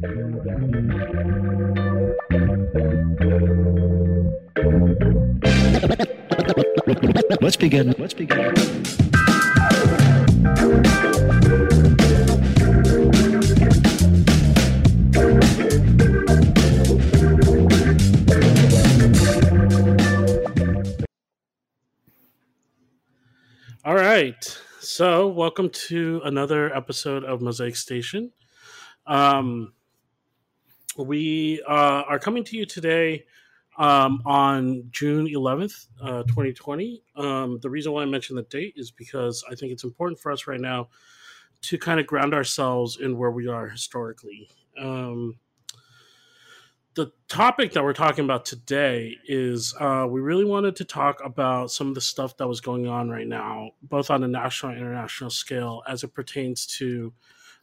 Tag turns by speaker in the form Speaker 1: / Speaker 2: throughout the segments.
Speaker 1: Let's begin. Let's begin.
Speaker 2: All right. So, welcome to another episode of Mosaic Station. Um, we uh, are coming to you today um, on June 11th, uh, 2020. Um, the reason why I mention the date is because I think it's important for us right now to kind of ground ourselves in where we are historically. Um, the topic that we're talking about today is uh, we really wanted to talk about some of the stuff that was going on right now, both on a national and international scale, as it pertains to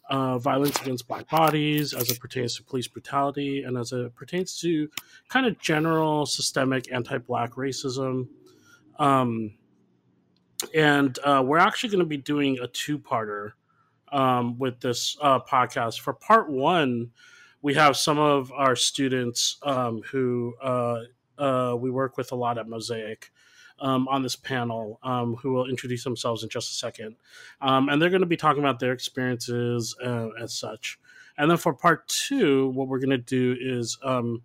Speaker 2: uh, violence against black bodies, as it pertains to police brutality, and as it pertains to kind of general systemic anti-black racism. Um, and uh, we're actually going to be doing a two-parter um, with this uh, podcast. For part one, we have some of our students um, who uh, uh, we work with a lot at Mosaic um, on this panel um, who will introduce themselves in just a second. Um, and they're going to be talking about their experiences uh, as such. And then for part two, what we're going to do is um,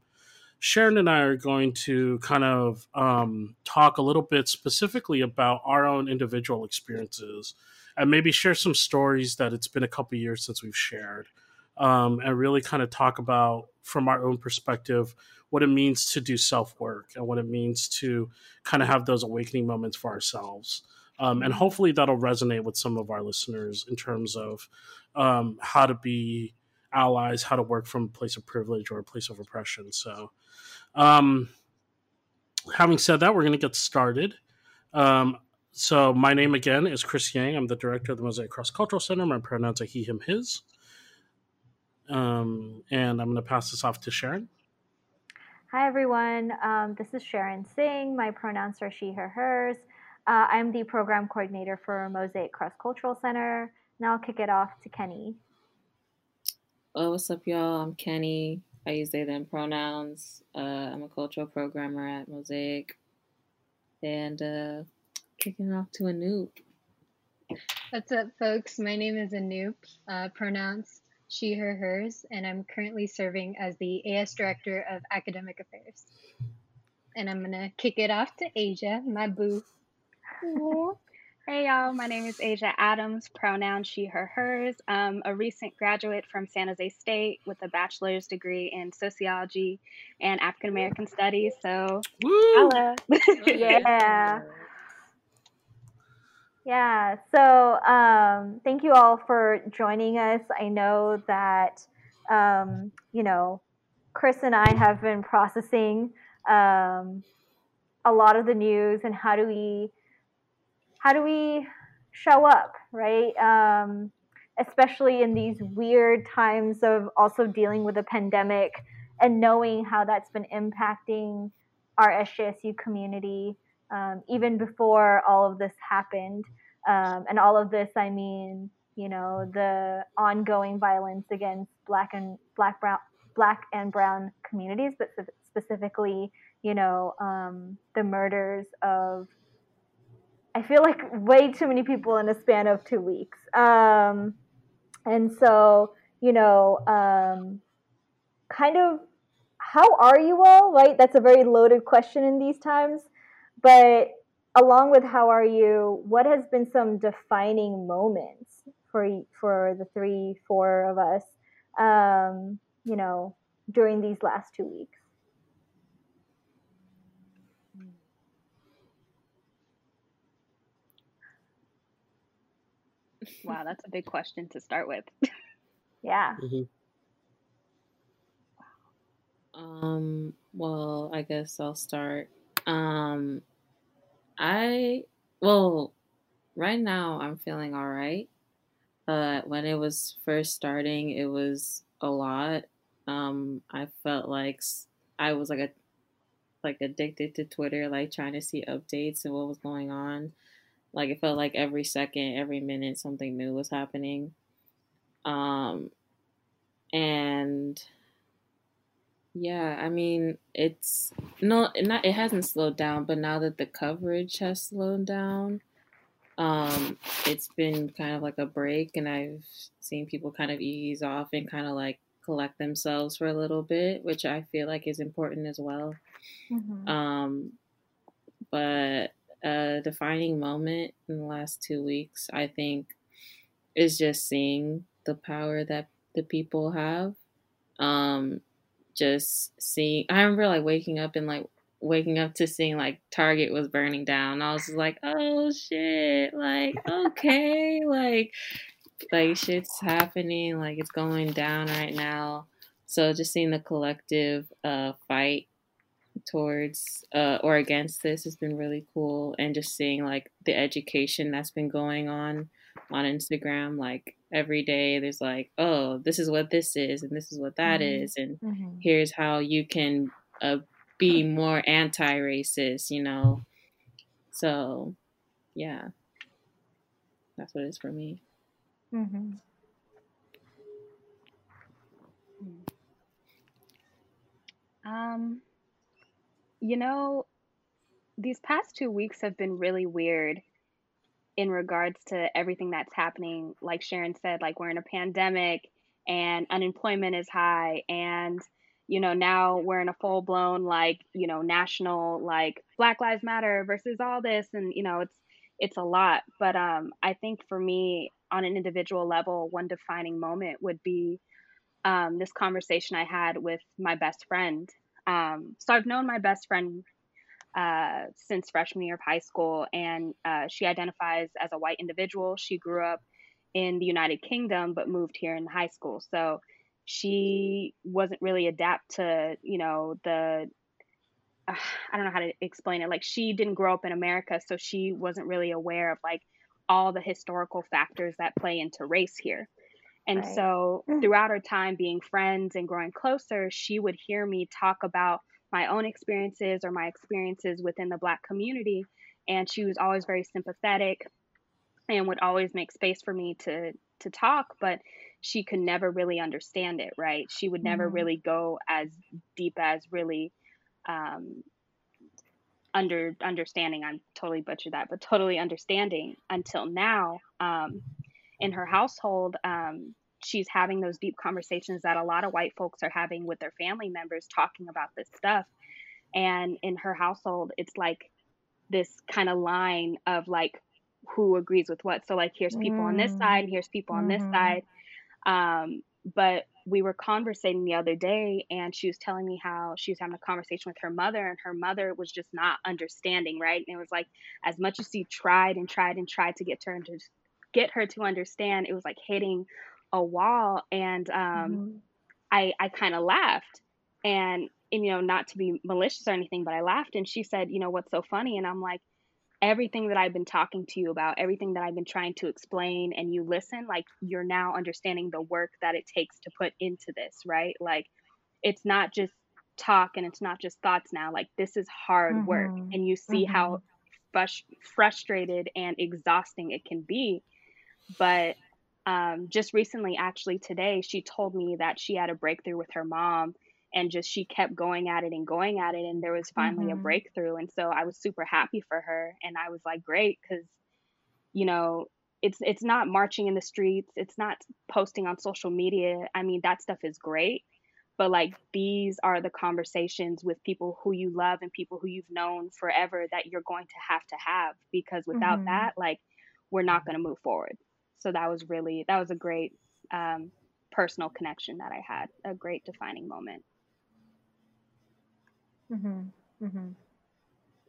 Speaker 2: Sharon and I are going to kind of um, talk a little bit specifically about our own individual experiences and maybe share some stories that it's been a couple years since we've shared. Um, and really kind of talk about from our own perspective what it means to do self work and what it means to kind of have those awakening moments for ourselves. Um, and hopefully that'll resonate with some of our listeners in terms of um, how to be allies, how to work from a place of privilege or a place of oppression. So, um, having said that, we're going to get started. Um, so, my name again is Chris Yang. I'm the director of the Mosaic Cross Cultural Center. My pronouns are he, him, his. Um, and I'm going to pass this off to Sharon.
Speaker 3: Hi, everyone. Um, this is Sharon Singh. My pronouns are she, her, hers. Uh, I'm the program coordinator for Mosaic Cross Cultural Center. Now I'll kick it off to Kenny.
Speaker 4: Oh, what's up, y'all? I'm Kenny. I use they, them pronouns. Uh, I'm a cultural programmer at Mosaic. And uh, kicking it off to Anoop.
Speaker 5: What's up, folks? My name is Anoop. Uh, pronouns she, her, hers, and I'm currently serving as the AS Director of Academic Affairs. And I'm going to kick it off to Asia, my boo.
Speaker 6: Hey y'all, my name is Asia Adams, pronoun she, her, hers. Um, a recent graduate from San Jose State with a bachelor's degree in sociology and African American studies. So,
Speaker 3: Woo! yeah. Yeah, so um, thank you all for joining us. I know that, um, you know, Chris and I have been processing um, a lot of the news and how do we, how do we show up, right? Um, especially in these weird times of also dealing with a pandemic and knowing how that's been impacting our SJSU community um, even before all of this happened. Um, and all of this, I mean, you know, the ongoing violence against black and black brown black and brown communities, but specifically, you know, um, the murders of. I feel like way too many people in a span of two weeks. Um, and so, you know, um, kind of how are you all, right? That's a very loaded question in these times. But along with how are you, what has been some defining moments for for the three, four of us, um, you know, during these last two weeks?
Speaker 6: Wow, that's a big question to start with.
Speaker 3: yeah.
Speaker 4: Mm-hmm. Um, well, I guess I'll start. Um, I well, right now I'm feeling all right. But when it was first starting, it was a lot. Um, I felt like I was like a like addicted to Twitter, like trying to see updates and what was going on. Like it felt like every second, every minute, something new was happening. Um, and yeah, I mean, it's no, not it hasn't slowed down, but now that the coverage has slowed down, um, it's been kind of like a break, and I've seen people kind of ease off and kind of like collect themselves for a little bit, which I feel like is important as well.
Speaker 3: Mhm.
Speaker 4: Um, but a defining moment in the last two weeks, I think, is just seeing the power that the people have. Um, just seeing, I remember like waking up and like waking up to seeing like Target was burning down. I was just like, oh shit, like okay, like like shit's happening, like it's going down right now. So just seeing the collective uh, fight towards uh, or against this has been really cool, and just seeing like the education that's been going on on Instagram, like every day there's like, oh, this is what this is, and this is what that
Speaker 3: Mhm.
Speaker 4: is, and
Speaker 3: Mhm.
Speaker 4: here's how you can uh, be more anti-racist, you know. So, yeah, that's what it is for me.
Speaker 3: Mhm.
Speaker 6: Um, you know, these past two weeks have been really weird in regards to everything that's happening. Like Sharon said, like we're in a pandemic and unemployment is high and you know now we're in a full blown like you know national like black lives matter versus all this and you know it's it's a lot but um i think for me on an individual level one defining moment would be um, this conversation I had with my best friend. Um, so I've known my best friend uh, since freshman year of high school, and uh, she identifies as a white individual. She grew up in the United Kingdom, but moved here in high school. So she wasn't really adapt to, you know, the uh, I don't know how to explain it. Like she didn't grow up in America, so she wasn't really aware of like all the historical factors that play into race here. And
Speaker 3: Right.
Speaker 6: so throughout our time being friends and growing closer, she would hear me talk about my own experiences or my experiences within the black community and she was always very sympathetic and would always make space for me to to talk but she could never really understand it right she would never
Speaker 3: Mhm.
Speaker 6: really go as deep as really um under understanding i'm totally butchered that but totally understanding until now um in her household um she's having those deep conversations that a lot of white folks are having with their family members talking about this stuff and in her household it's like this kind of line of like who agrees with what so like here's people on this
Speaker 3: Mm.
Speaker 6: side and here's people on this
Speaker 3: Mhm.
Speaker 6: side um but we were conversating the other day and she was telling me how she was having a conversation with her mother and her mother was just not understanding right and it was like as much as she tried and tried and tried to get her to get her to understand it was like hitting a wall and um
Speaker 3: Mhm.
Speaker 6: I I kind of laughed. And and you know not to be malicious or anything but I laughed and she said you know what's so funny? And I'm like everything that I've been talking to you about everything that I've been trying to explain and you listen like you're now understanding the work that it takes to put into this right? Like it's not just talk and it's not just thoughts now like this is hard work
Speaker 3: Mhm.
Speaker 6: and you see how frus- frustrated and exhausting it can be. But um, just recently actually today she told me that she had a breakthrough with her mom and just she kept going at it and going at it and there was finally a
Speaker 3: Mhm.
Speaker 6: breakthrough and so i was super happy for her and i was like great because you know it's it's not marching in the streets it's not posting on social media i mean that stuff is great but like these are the conversations with people who you love and people who you've known forever that you're going to have to have because without
Speaker 3: Mhm.
Speaker 6: that like we're not going to move forward so that was really that was a great um, personal connection that i had a great defining moment
Speaker 3: Mhm. Mhm.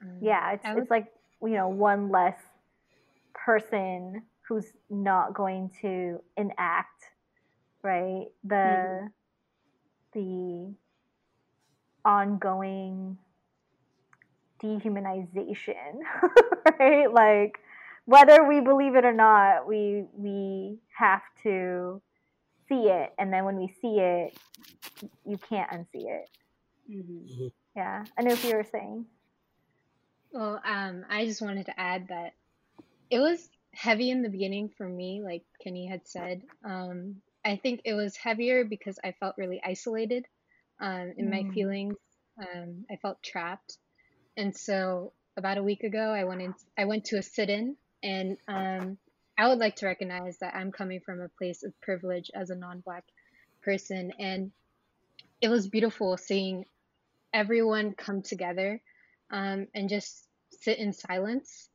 Speaker 5: Um,
Speaker 3: Yeah, it's
Speaker 5: I would-
Speaker 3: it's like you know one less person who's not going to enact right the the ongoing dehumanization right like whether we believe it or not we we have to see it and then when we see it you can't unsee it
Speaker 6: hmm
Speaker 3: yeah i know what you were saying
Speaker 5: Well, um, I just wanted to add that it was heavy in the beginning for me, like Kenny had said. Um, I think it was heavier because I felt really isolated um, in my
Speaker 3: Mm.
Speaker 5: feelings. Um, I felt trapped, and so about a week ago, I went in. I went to a sit-in, and um, I would like to recognize that I'm coming from a place of privilege as a non-black person, and it was beautiful seeing everyone come together um, and just sit in silence.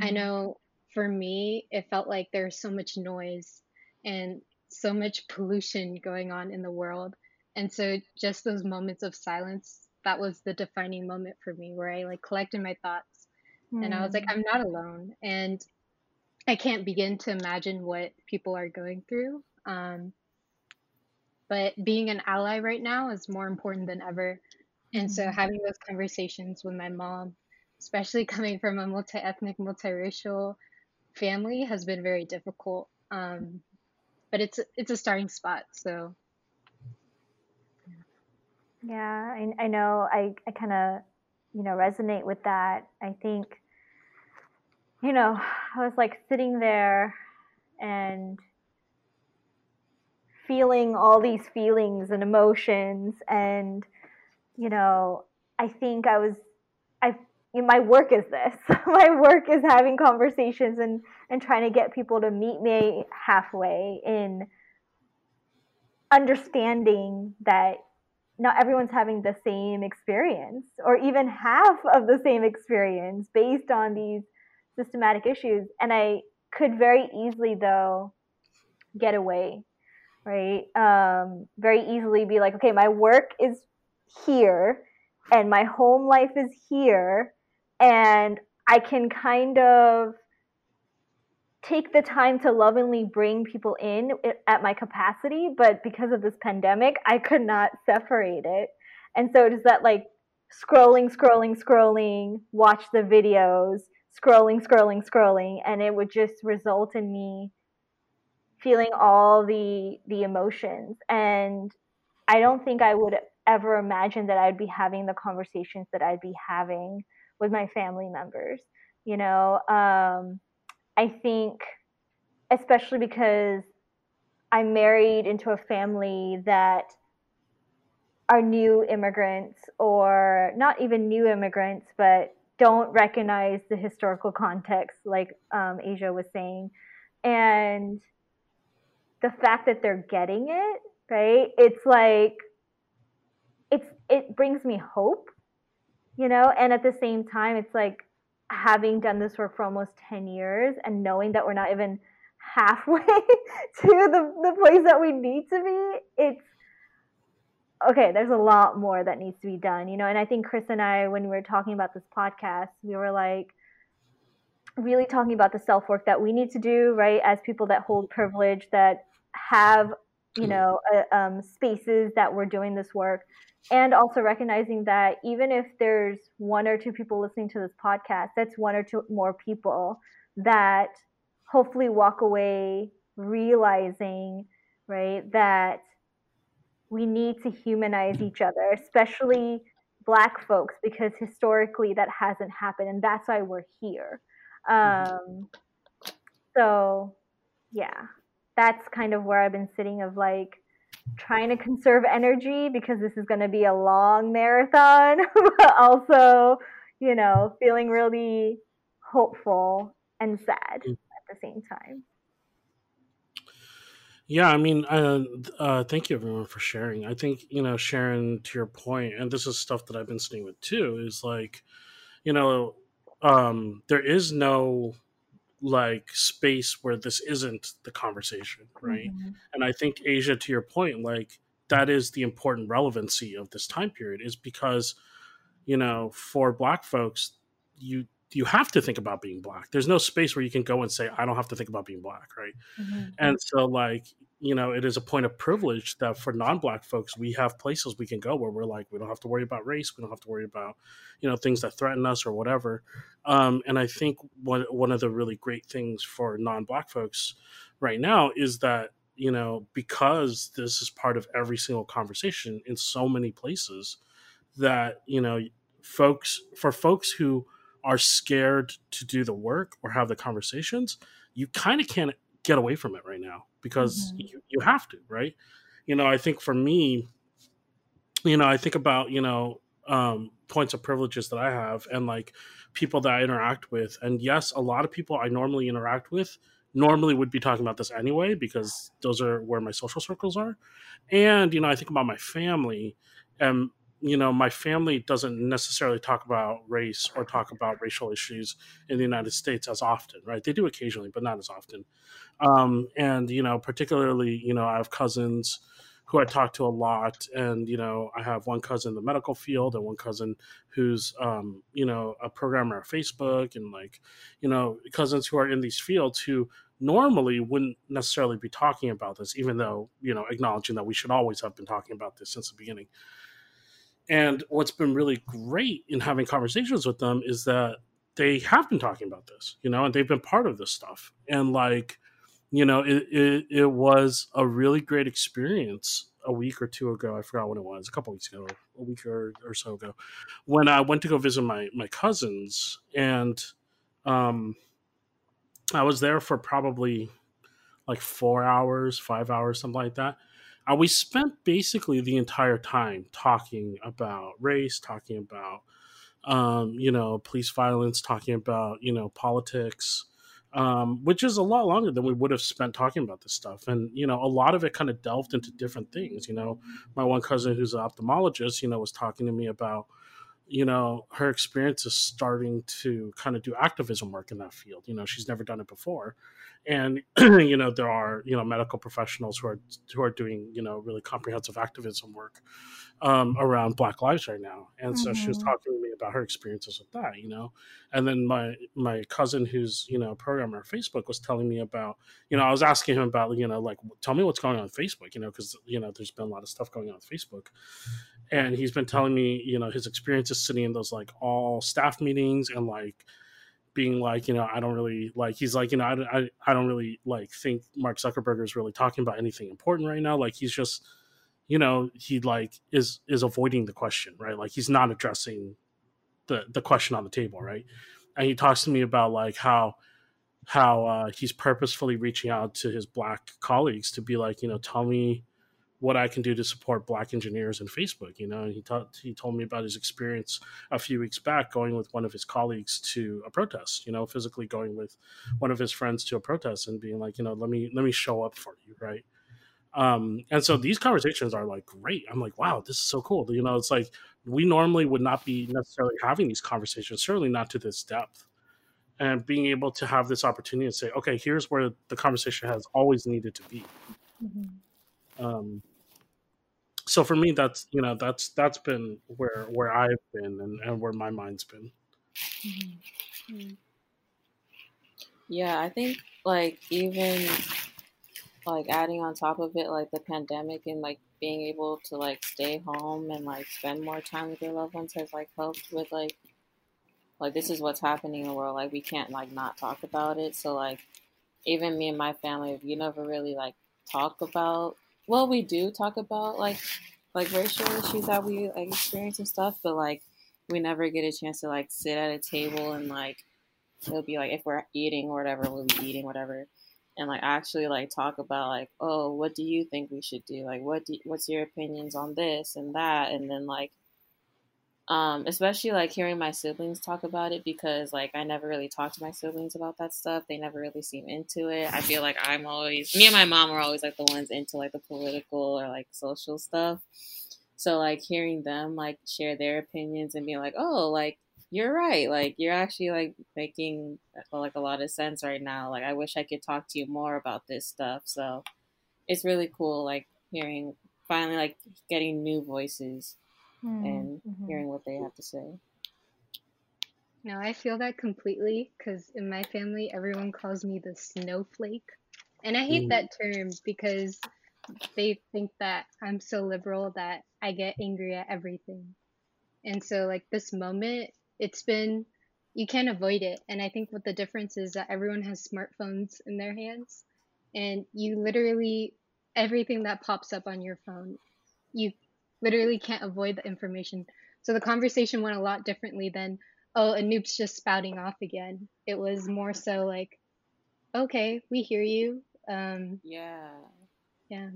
Speaker 5: I
Speaker 3: Mhm.
Speaker 5: know for me, it felt like there was so much noise and so much pollution going on in the world. And so just those moments of silence, that was the defining moment for me where I like collected my thoughts and I was like,
Speaker 3: Mm.
Speaker 5: I'm not alone. And I can't begin to imagine what people are going through. Um, but being an ally right now is more important than ever. And so
Speaker 3: Mhm.
Speaker 5: having those conversations with my mom, especially coming from a multi-ethnic, multiracial family, has been very difficult. Um, but it's it's a starting spot. So
Speaker 3: Yeah, I, I know. I, I kind of, you know, resonate with that. I think, you know, I was like sitting there and feeling all these feelings and emotions. And, you know, I think I was, I, my work is this. my work is having conversations and, and trying to get people to meet me halfway in understanding that not everyone's having the same experience or even half of the same experience based on these systematic issues. And I could very easily, though, get away, right? Um, very easily be like, okay, my work is here and my home life is here, and I can kind of take the time to lovingly bring people in at my capacity, but because of this pandemic, I could not separate it. And so it is that like scrolling, scrolling, scrolling, watch the videos, scrolling, scrolling, scrolling, and it would just result in me feeling all the the emotions. And I don't think I would ever imagine that I'd be having the conversations that I'd be having with my family members. You know, um, I think, especially because I'm married into a family that are new immigrants, or not even new immigrants, but don't recognize the historical context, like um, Asia was saying. And the fact that they're getting it, right? It's like, it's it brings me hope, you know, and at the same time, it's like having done this work for almost 10 years and knowing that we're not even halfway to the, the place that we need to be it's okay there's a lot more that needs to be done you know and i think chris and i when we were talking about this podcast we were like really talking about the self work that we need to do right as people that hold privilege that have you know uh, um, spaces that we're doing this work and also recognizing that even if there's one or two people listening to this podcast that's one or two more people that hopefully walk away realizing right that we need to humanize mm-hmm. each other especially black folks because historically that hasn't happened and that's why we're here. Mm-hmm. Um, so yeah that's kind of where i've been sitting of like trying to conserve energy because this is going to be a long marathon, but also, you know, feeling really hopeful and sad mm-hmm. at the same time.
Speaker 2: Yeah, I mean, uh, uh, thank you everyone for sharing. I think you know, Sharon, to your point, and this is stuff that I've been sitting with too. Is like, you know, um, there is no like space where this isn't the conversation, right?
Speaker 3: Mm-hmm.
Speaker 2: And I think Asia, to your point, like that is the important relevancy of this time period, is because you know, for Black folks, you you have to think about being black. There's no space where you can go and say, I don't have to think about being black, right?
Speaker 3: Mm-hmm.
Speaker 2: And so, like, you know, it is a point of privilege that for non black folks, we have places we can go where we're like, we don't have to worry about race, we don't have to worry about, you know, things that threaten us or whatever. Um, and I think one, one of the really great things for non black folks right now is that, you know, because this is part of every single conversation in so many places, that, you know, folks, for folks who, are scared to do the work or have the conversations, you kind of can't get away from it right now because
Speaker 3: Mhm.
Speaker 2: you, you have to, right? You know, I think for me, you know, I think about, you know, um, points of privileges that I have and like people that I interact with. And yes, a lot of people I normally interact with normally would be talking about this anyway because those are where my social circles are. And, you know, I think about my family and, you know, my family doesn't necessarily talk about race or talk about racial issues in the United States as often, right? They do occasionally, but not as often. Um, and, you know, particularly, you know, I have cousins who I talk to a lot. And, you know, I have one cousin in the medical field and one cousin who's, um, you know, a programmer at Facebook and like, you know, cousins who are in these fields who normally wouldn't necessarily be talking about this, even though, you know, acknowledging that we should always have been talking about this since the beginning. And what's been really great in having conversations with them is that they have been talking about this, you know, and they've been part of this stuff. And like, you know, it, it, it was a really great experience a week or two ago. I forgot when it was, a couple weeks ago, a week or, or so ago, when I went to go visit my, my cousins. And um, I was there for probably like four hours, five hours, something like that. Uh, we spent basically the entire time talking about race, talking about, um, you know, police violence, talking about, you know, politics, um, which is a lot longer than we would have spent talking about this stuff. And, you know, a lot of it kind of delved into different things. You know, my one cousin who's an ophthalmologist, you know, was talking to me about, you know, her experience is starting to kind of do activism work in that field. You know, she's never done it before. And, you know, there are, you know, medical professionals who are, who are doing, you know, really comprehensive activism work um, around Black lives right now. And so she was
Speaker 3: Mhm.
Speaker 2: talking to me about her experiences with that, you know. And then my my cousin, who's you know a programmer on Facebook, was telling me about, you know, I was asking him about, you know, like tell me what's going on with Facebook, you know, because you know there's been a lot of stuff going on with Facebook, and he's been telling me, you know, his experiences sitting in those like all staff meetings and like being like, you know, I don't really like. He's like, you know, I, I, I don't really like think Mark Zuckerberg is really talking about anything important right now. Like he's just you know he like is is avoiding the question right like he's not addressing the the question on the table right and he talks to me about like how how uh, he's purposefully reaching out to his black colleagues to be like you know tell me what I can do to support black engineers in Facebook you know? And he taught he told me about his experience a few weeks back going with one of his colleagues to a protest you know physically going with one of his friends to a protest and being like you know let me let me show up for you right? Um and so these conversations are like great. I'm like wow this is so cool. You know it's like we normally would not be necessarily having these conversations certainly not to this depth. And being able to have this opportunity to say okay here's where the conversation has always needed to be.
Speaker 3: Mhm.
Speaker 2: um so for me that's you know that's that's been where where i've been and, and where my mind's been
Speaker 3: Mhm.
Speaker 4: Yeah, I think like even like adding on top of it like the pandemic and like being able to like stay home and like spend more time with your loved ones has like helped with like like this is what's happening in the world like we can't like not talk about it so like even me and my family we never really like talk about well we do talk about like like racial issues that we like experience and stuff but like we never get a chance to like sit at a table and like it'll be like if we're eating or whatever we'll be eating whatever and like actually like talk about like oh what do you think we should do? Like what do what's your opinions on this and that? And then like um especially like hearing my siblings talk about it because like I never really talked to my siblings about that stuff they never really seem into it I feel like I'm always me and my mom are always like the ones into like the political or like social stuff so like hearing them like share their opinions and being like oh like you're right. Like you're actually like making uh, like a lot of sense right now. Like I wish I could talk to you more about this stuff. So it's really cool like hearing finally like getting new voices and
Speaker 3: Mhm.
Speaker 4: hearing what they have to say.
Speaker 5: No, I feel that completely because in my family, everyone calls me the snowflake. And I hate
Speaker 2: Mm.
Speaker 5: that term because they think that I'm so liberal that I get angry at everything. And so, like, this moment, it's been, you can't avoid it. And I think what the difference is that everyone has smartphones in their hands. And you literally, everything that pops up on your phone, you literally can't avoid the information. So the conversation went a lot differently than, oh, Anoop's just spouting off again. It was more so like, okay, we hear you. Um,
Speaker 4: Yeah.
Speaker 5: yeah.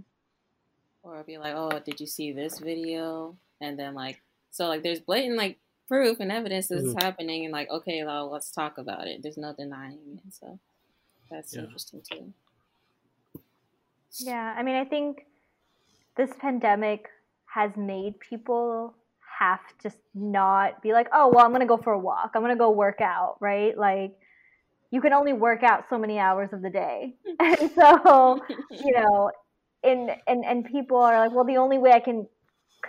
Speaker 4: Or it'll be like, oh, did you see this video? And then like, so like, there's blatant like proof and evidence that's is
Speaker 2: Mhm.
Speaker 4: happening, and like, okay, well, let's talk about it. There's no denying it. So that's
Speaker 2: Yeah.
Speaker 4: interesting too.
Speaker 3: Yeah, I mean, I think this pandemic has made people have to not be like, oh, well, I'm going to go for a walk. I'm going to go work out, right? Like, you can only work out so many hours of the day. And so, you know, and, and, and people are like, well, the only way I can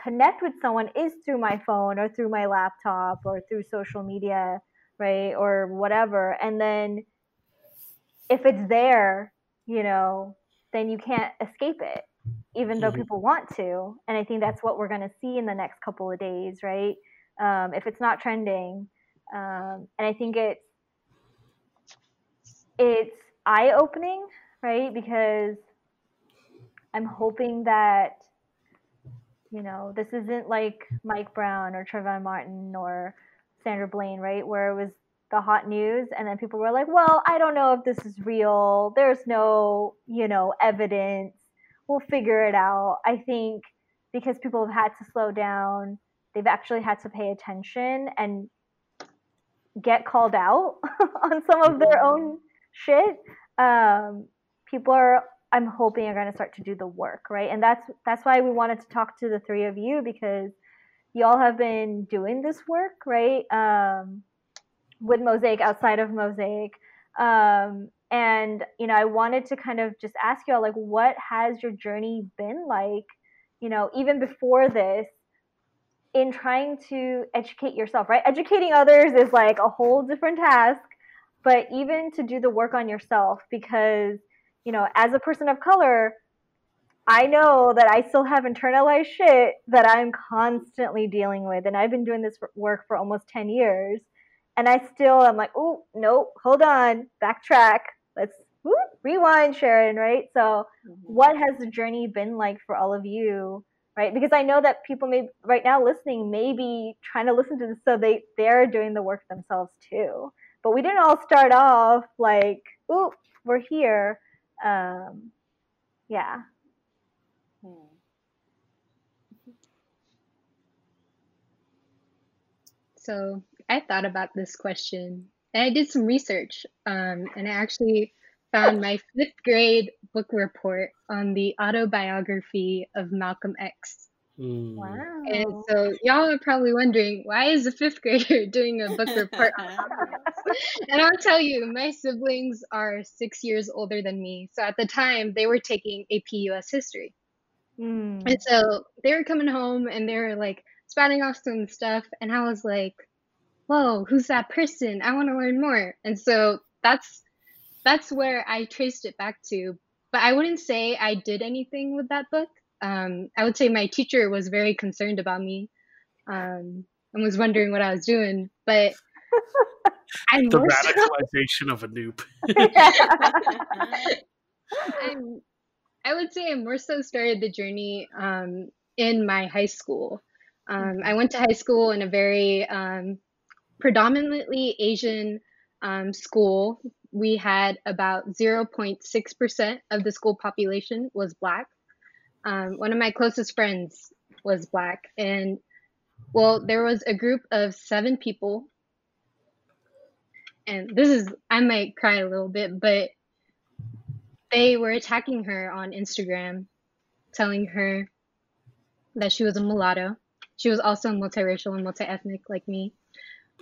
Speaker 3: connect with someone is through my phone or through my laptop or through social media, right? Or whatever. And then if it's there, you know, then you can't escape it, even though
Speaker 2: Mhm.
Speaker 3: people want to. And I think that's what we're going to see in the next couple of days, right? Um, if it's not trending, um, and I think it's it's eye opening, right? Because I'm hoping that you know this isn't like Mike Brown or Trayvon Martin or Sandra Bland, right? Where it was the hot news and then people were like well i don't know if this is real there's no you know evidence we'll figure it out. I think because people have had to slow down they've actually had to pay attention and get called out on some of their own shit. Um, people are i'm hoping are going to start to do the work right? And that's that's why we wanted to talk to the three of you because y'all have been doing this work right? Um, with Mosaic outside of Mosaic. Um, and, you know, I wanted to kind of just ask you all, like, what has your journey been like, you know, even before this, in trying to educate yourself, right? Educating others is like a whole different task, but even to do the work on yourself, because, you know, as a person of color, I know that I still have internalized shit that I'm constantly dealing with. And I've been doing this work for almost 10 years and I still am like, oh, nope, hold on, backtrack. Let's whoop, rewind, Sharon, right? So,
Speaker 4: Mhm.
Speaker 3: what has the journey been like for all of you, right? Because I know that people may right now listening may be trying to listen to this, so they they're doing the work themselves too. But we didn't all start off like, ooh, we're here. Um, yeah.
Speaker 4: Hmm.
Speaker 5: So I thought about this question and I did some research. Um, and I actually found my fifth grade book report on the autobiography of Malcolm X.
Speaker 2: Mm.
Speaker 3: Wow.
Speaker 5: And so y'all are probably wondering why is a fifth grader doing a book report on Malcolm X? And I'll tell you, my siblings are six years older than me. So at the time, they were taking AP US history.
Speaker 3: Mm.
Speaker 5: And so they were coming home and they were like spouting off some stuff. And I was like, whoa, who's that person? I want to learn more. And so that's that's where I traced it back to. But I wouldn't say I did anything with that book. Um, I would say my teacher was very concerned about me um, and was wondering what I was doing. But I
Speaker 2: The
Speaker 5: more so-
Speaker 2: radicalization of Anoop.
Speaker 5: I'm, I would say I more so started the journey um, in my high school. Um, I went to high school in a very um, predominantly Asian um, school. We had about 0.6% of the school population was black. Um, one of my closest friends was black. And well, there was a group of seven people. And this is, I might cry a little bit, but they were attacking her on Instagram, telling her that she was a mulatto. She was also multiracial and multi-ethnic like me.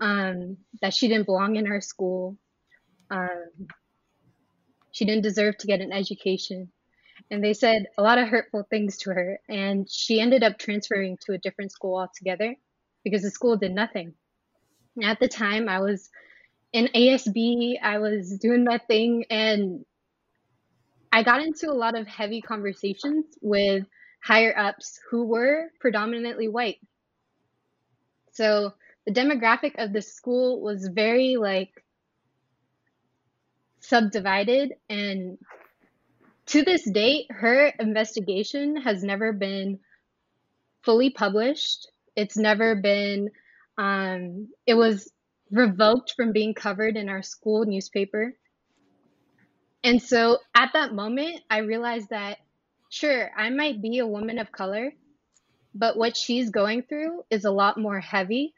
Speaker 5: Um, that she didn't belong in our school. Um, she didn't deserve to get an education. And they said a lot of hurtful things to her. And she ended up transferring to a different school altogether because the school did nothing. And at the time, I was in ASB, I was doing my thing, and I got into a lot of heavy conversations with higher ups who were predominantly white. So the demographic of the school was very like subdivided and to this date her investigation has never been fully published it's never been um, it was revoked from being covered in our school newspaper And so at that moment, I realized that sure, I might be a woman of color, but what she's going through is a lot more heavy.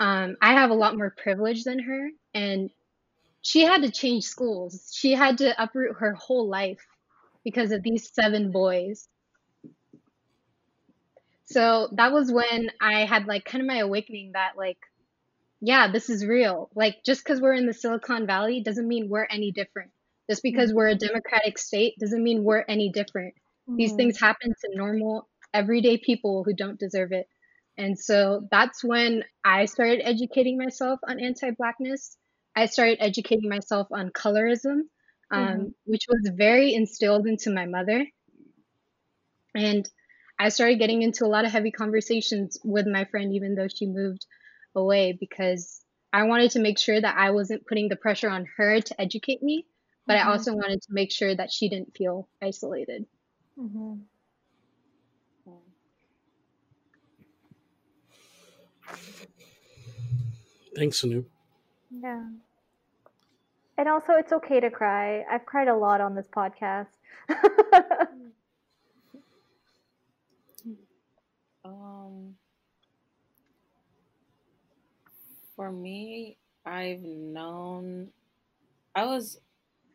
Speaker 5: Um, I have a lot more privilege than her, and she had to change schools. She had to uproot her whole life because of these seven boys. So that was when I had like kind of my awakening that like, yeah, this is real. Like just because we're in the Silicon Valley doesn't mean we're any different. Just because we're a democratic state doesn't mean we're any different. These
Speaker 3: Mhm.
Speaker 5: things happen to normal, everyday people who don't deserve it. And so that's when I started educating myself on anti Blackness. I started educating myself on colorism, um,
Speaker 3: Mhm.
Speaker 5: which was very instilled into my mother. And I started getting into a lot of heavy conversations with my friend, even though she moved away, because I wanted to make sure that I wasn't putting the pressure on her to educate me, but I
Speaker 3: Mhm.
Speaker 5: also wanted to make sure that she didn't feel isolated.
Speaker 3: Mhm.
Speaker 2: Thanks, Anu.
Speaker 3: Yeah. And also, it's okay to cry. I've cried a lot on this podcast.
Speaker 4: Um, for me, I've known I was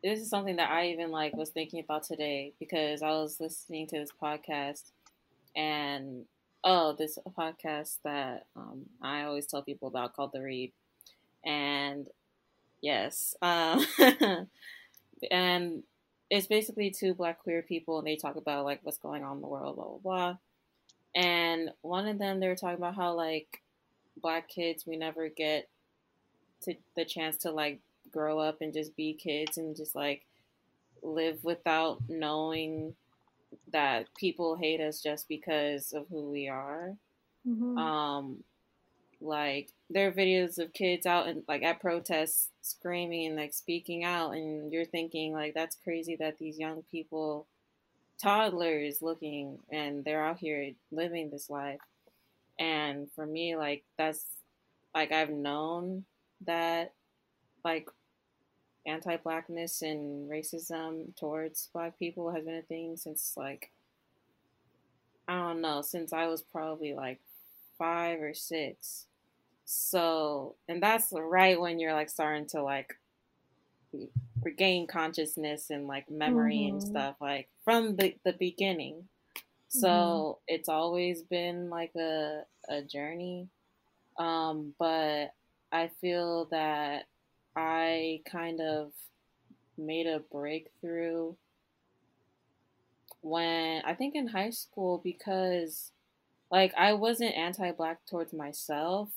Speaker 4: this is something that I even like was thinking about today because I was listening to this podcast and oh, this podcast that um, I always tell people about called The Read. And yes, um, and it's basically two black queer people and they talk about like what's going on in the world, blah, blah, blah. And one of them, they were talking about how like black kids, we never get to the chance to like grow up and just be kids and just like live without knowing that people hate us just because of who we are.
Speaker 3: Mhm.
Speaker 4: Um, like there are videos of kids out and like at protests screaming and like speaking out, and you're thinking like that's crazy that these young people, toddlers looking, and they're out here living this life. And for me, like that's like I've known that like anti-blackness and racism towards black people has been a thing since like I don't know, since I was probably like five or six. So, and that's right when you're like starting to like regain consciousness and like memory and
Speaker 3: Mhm.
Speaker 4: stuff, like from the, the beginning. So it's always been like a, a journey. Um, but I feel that I kind of made a breakthrough when I think in high school because like I wasn't anti-black towards myself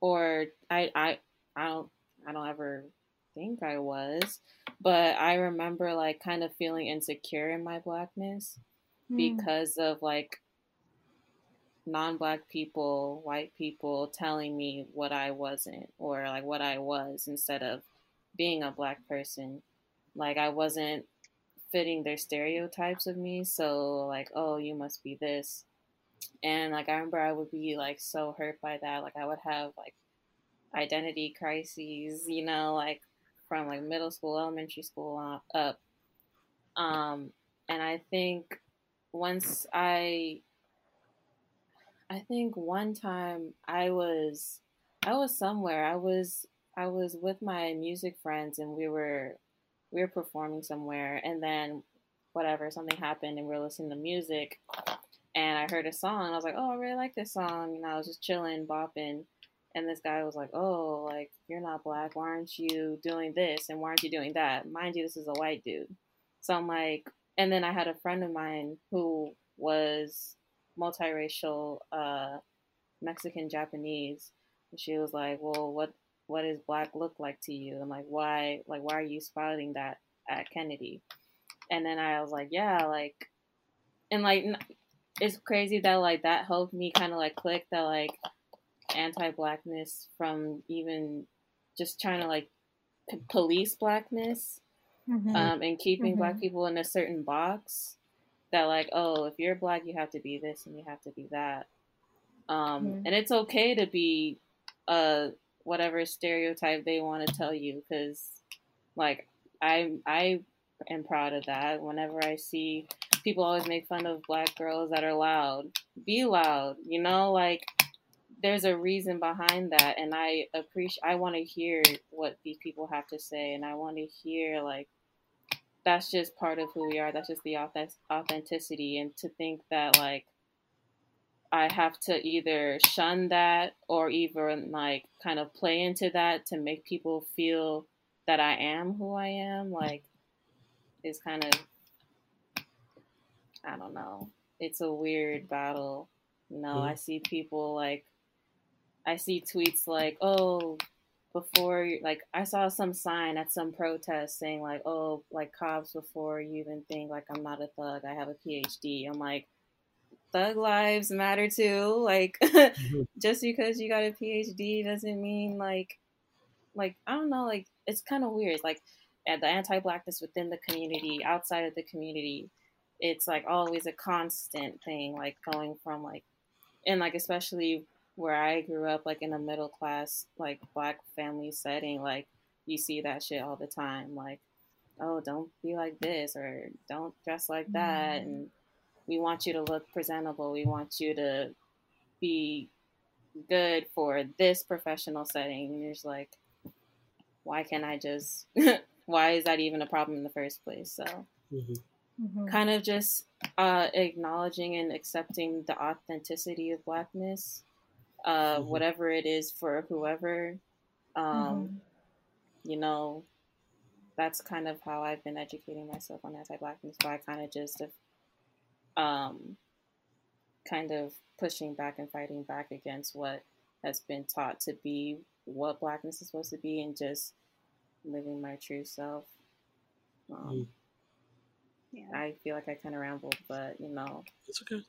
Speaker 4: or I I I don't I don't ever think I was, but I remember like kind of feeling insecure in my blackness
Speaker 3: Mm.
Speaker 4: because of like non-black people, white people telling me what I wasn't or like what I was instead of being a black person. Like I wasn't fitting their stereotypes of me, so like, oh, you must be this. And like I remember I would be like so hurt by that. Like I would have like identity crises, you know, like from like middle school, elementary school up. Um and I think once I I think one time I was I was somewhere. I was I was with my music friends and we were we were performing somewhere and then whatever something happened and we were listening to music and I heard a song I was like, "Oh, I really like this song." And I was just chilling, bopping, and this guy was like, "Oh, like you're not black. Why aren't you doing this and why aren't you doing that?" Mind you, this is a white dude. So I'm like, and then I had a friend of mine who was multiracial, uh, Mexican Japanese. And she was like, "Well, what what does black look like to you?" And like, why like why are you spouting that at Kennedy? And then I was like, "Yeah, like," and like it's crazy that like that helped me kind of like click that like anti-blackness from even just trying to like police blackness
Speaker 3: Mhm.
Speaker 4: um, and keeping black
Speaker 3: Mhm.
Speaker 4: people in a certain box that like oh if you're black you have to be this and you have to be that um,
Speaker 3: Mhm.
Speaker 4: and it's okay to be uh whatever stereotype they want to tell you because like I I am proud of that. Whenever I see people always make fun of black girls that are loud, be loud. You know, like there's a reason behind that, and I appreciate. I want to hear what these people have to say, and I want to hear like that's just part of who we are. That's just the authenticity, and to think that like I have to either shun that or even like kind of play into that to make people feel that I am who I am, like, is kind of, I don't know. It's a weird battle. You know, mm-hmm. I see people like, I see tweets like, oh, before, like, I saw some sign at some protest saying, like, oh, like, cops, before you even think, like, I'm not a thug, I have a PhD. I'm like, thug lives matter too. Like, mm-hmm. just because you got a PhD doesn't mean, like, like I don't know, like it's kind of weird. Like the anti-blackness within the community, outside of the community, it's like always a constant thing. Like going from like, and like especially where I grew up, like in a middle class like black family setting, like you see that shit all the time. Like, oh, don't be like this or don't dress like that, mm. and we want you to look presentable. We want you to be good for this professional setting. And there's like why can't I just, why is that even a problem in the first place? So, mm-hmm. Mm-hmm. kind of just uh, acknowledging and accepting the authenticity of blackness, uh, mm-hmm. whatever it is for whoever. Um, mm-hmm. you know, that's kind of how I've been educating myself on anti-blackness by kind of just, um, kind of pushing back and fighting back against what has been taught to be what blackness is supposed to be and just living my true self. Um, mm. Yeah. I feel like I kind of rambled, but you know,
Speaker 2: it's okay.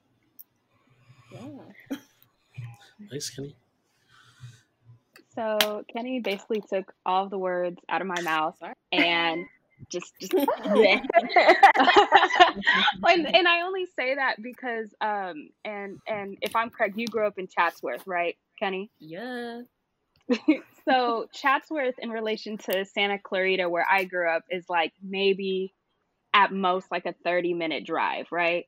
Speaker 4: Yeah.
Speaker 2: nice, Kenny.
Speaker 6: So Kenny basically took all the words out of my mouth and just, just and, and I only say that because um and and if I'm correct, you grew up in Chatsworth, right, Kenny?
Speaker 4: Yeah.
Speaker 6: so Chatsworth, in relation to Santa Clarita, where I grew up, is like maybe at most like a 30 minute drive, right?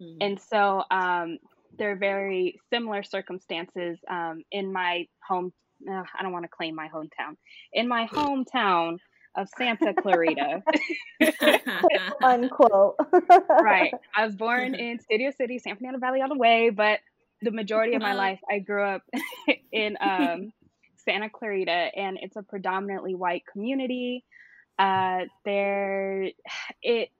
Speaker 6: Mm-hmm. And so um, there are very similar circumstances um, in my home. Uh, I don't want to claim my hometown. In my hometown of Santa Clarita.
Speaker 3: Unquote.
Speaker 6: right. I was born in Studio City, San Fernando Valley all the way, but the majority of my life I grew up in um, Santa Clarita, and it's a predominantly white community. Uh, there, it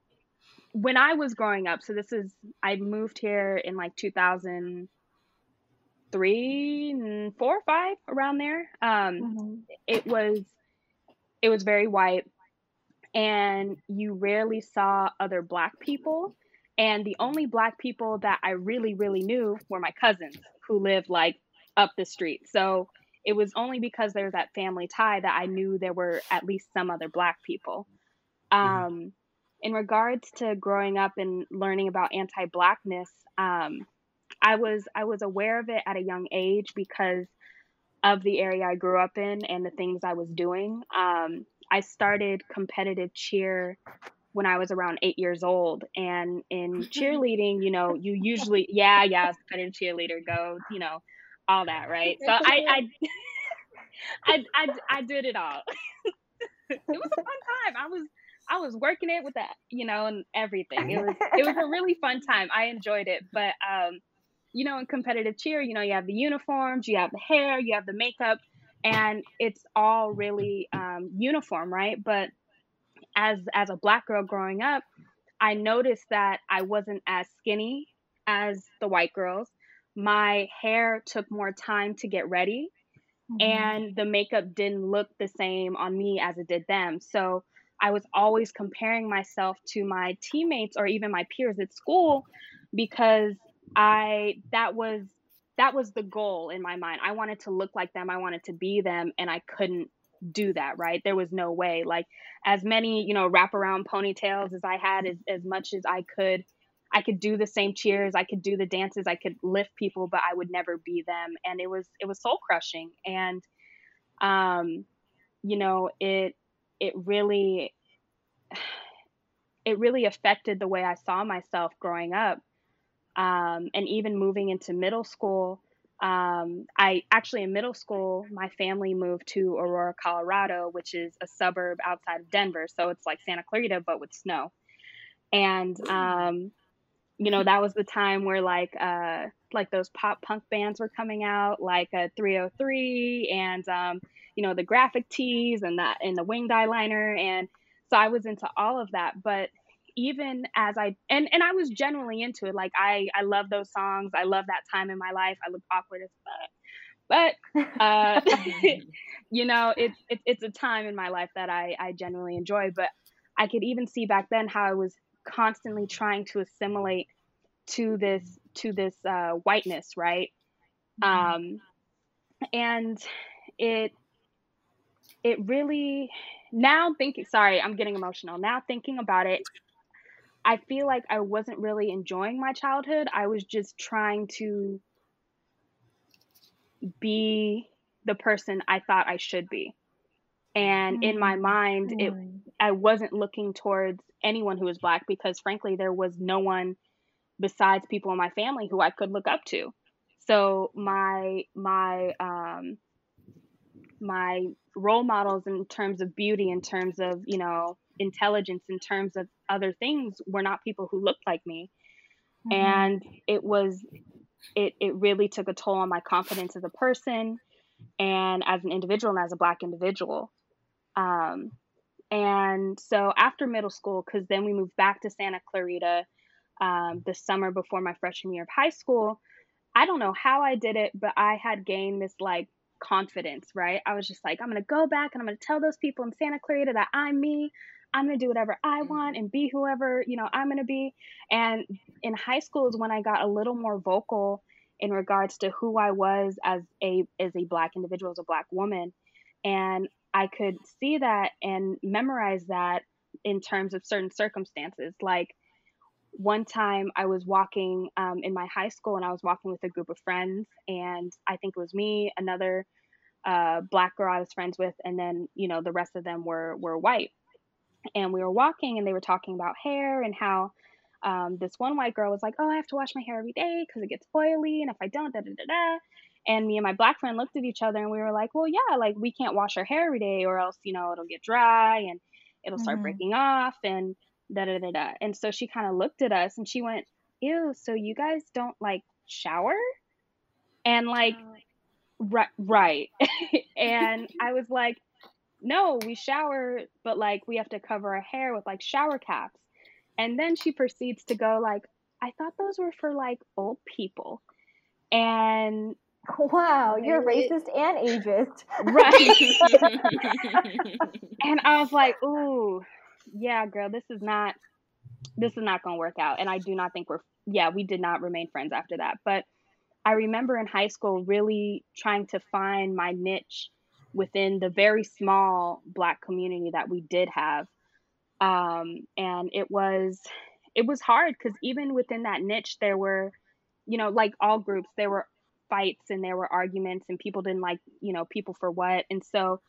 Speaker 6: when I was growing up. So this is I moved here in like 2003 four or five around there. Um, mm-hmm. It was it was very white, and you rarely saw other black people. And the only black people that I really, really knew were my cousins who lived like up the street. So it was only because there's that family tie that I knew there were at least some other black people. Mm-hmm. In regards to growing up and learning about anti-blackness, um, I was I was aware of it at a young age because of the area I grew up in and the things I was doing. Um, I started competitive cheer when I was around eight years old, and in cheerleading, you know, you usually yeah yeah, I was competitive cheerleader, go you know all that, right? So I, I, I, I, I did it all. it was a fun time. I was, I was working it with that, you know, and everything. It was, it was a really fun time. I enjoyed it, but, um, you know, in competitive cheer, you know, you have the uniforms, you have the hair, you have the makeup, and it's all really um, uniform, right? But as as a black girl growing up, I noticed that I wasn't as skinny as the white girls my hair took more time to get ready mm-hmm. and the makeup didn't look the same on me as it did them. So I was always comparing myself to my teammates or even my peers at school because I that was that was the goal in my mind. I wanted to look like them, I wanted to be them and I couldn't do that, right? There was no way. Like as many, you know, wraparound ponytails as I had as, as much as I could I could do the same cheers, I could do the dances, I could lift people, but I would never be them. And it was it was soul crushing. And um, you know, it it really it really affected the way I saw myself growing up. Um, and even moving into middle school, um, I actually in middle school, my family moved to Aurora, Colorado, which is a suburb outside of Denver. So it's like Santa Clarita, but with snow. And, um, you know, that was the time where like, uh, like those pop punk bands were coming out, like a 3OH!3 and, um, you know, the graphic tees and that, and the winged eyeliner. And so I was into all of that. But even as I and and I was genuinely into it. Like I I love those songs. I love that time in my life. I look awkward as fuck. But uh you know, it's it, it's a time in my life that I I genuinely enjoy, but I could even see back then how I was constantly trying to assimilate to this to this uh whiteness, right? Mm-hmm. Um and it it really now thinking sorry i'm getting emotional now thinking about it I feel like I wasn't really enjoying my childhood. I was just trying to be the person I thought I should be. And in my mind, it I wasn't looking towards anyone who was black because frankly there was no one besides people in my family who I could look up to. So my my um my role models in terms of beauty in terms of, you know, intelligence in terms of other things were not people who looked like me mm-hmm. and it was it it really took a toll on my confidence as a person and as an individual and as a black individual um, and so after middle school because then we moved back to santa clarita um, the summer before my freshman year of high school i don't know how i did it but i had gained this like confidence right i was just like i'm gonna go back and i'm gonna tell those people in santa clarita that i'm me I'm going to do whatever I want and be whoever, you know, I'm going to be. And in high school is when I got a little more vocal in regards to who I was as a as a black individual, as a black woman. And I could see that and memorize that in terms of certain circumstances. Like one time I was walking um, in my high school and I was walking with a group of friends, and I think it was me, another uh, black girl I was friends with, and then you know the rest of them were were white and we were walking and they were talking about hair and how um, this one white girl was like, "Oh, I have to wash my hair every day because it gets oily, and if I don't, da da da da." And me and my black friend looked at each other and we were like, "Well, yeah, like we can't wash our hair every day, or else you know it'll get dry and it'll start mm-hmm. breaking off and da da da da." And so she kind of looked at us and she went, "Ew, so you guys don't like shower?" And like, right, right. and I was like, no, we shower, but like we have to cover our hair with like shower caps. And then she proceeds to go like, I thought those were for like old people. And
Speaker 3: wow, you're racist and ageist.
Speaker 6: Right. and I was like, ooh, yeah, girl, this is not this is not going to work out. And I do not think we're yeah, we did not remain friends after that. But I remember in high school really trying to find my niche within the very small black community that we did have um, and it was it was hard because even within that niche there were you know like all groups there were fights and there were arguments and people didn't like you know people for what and so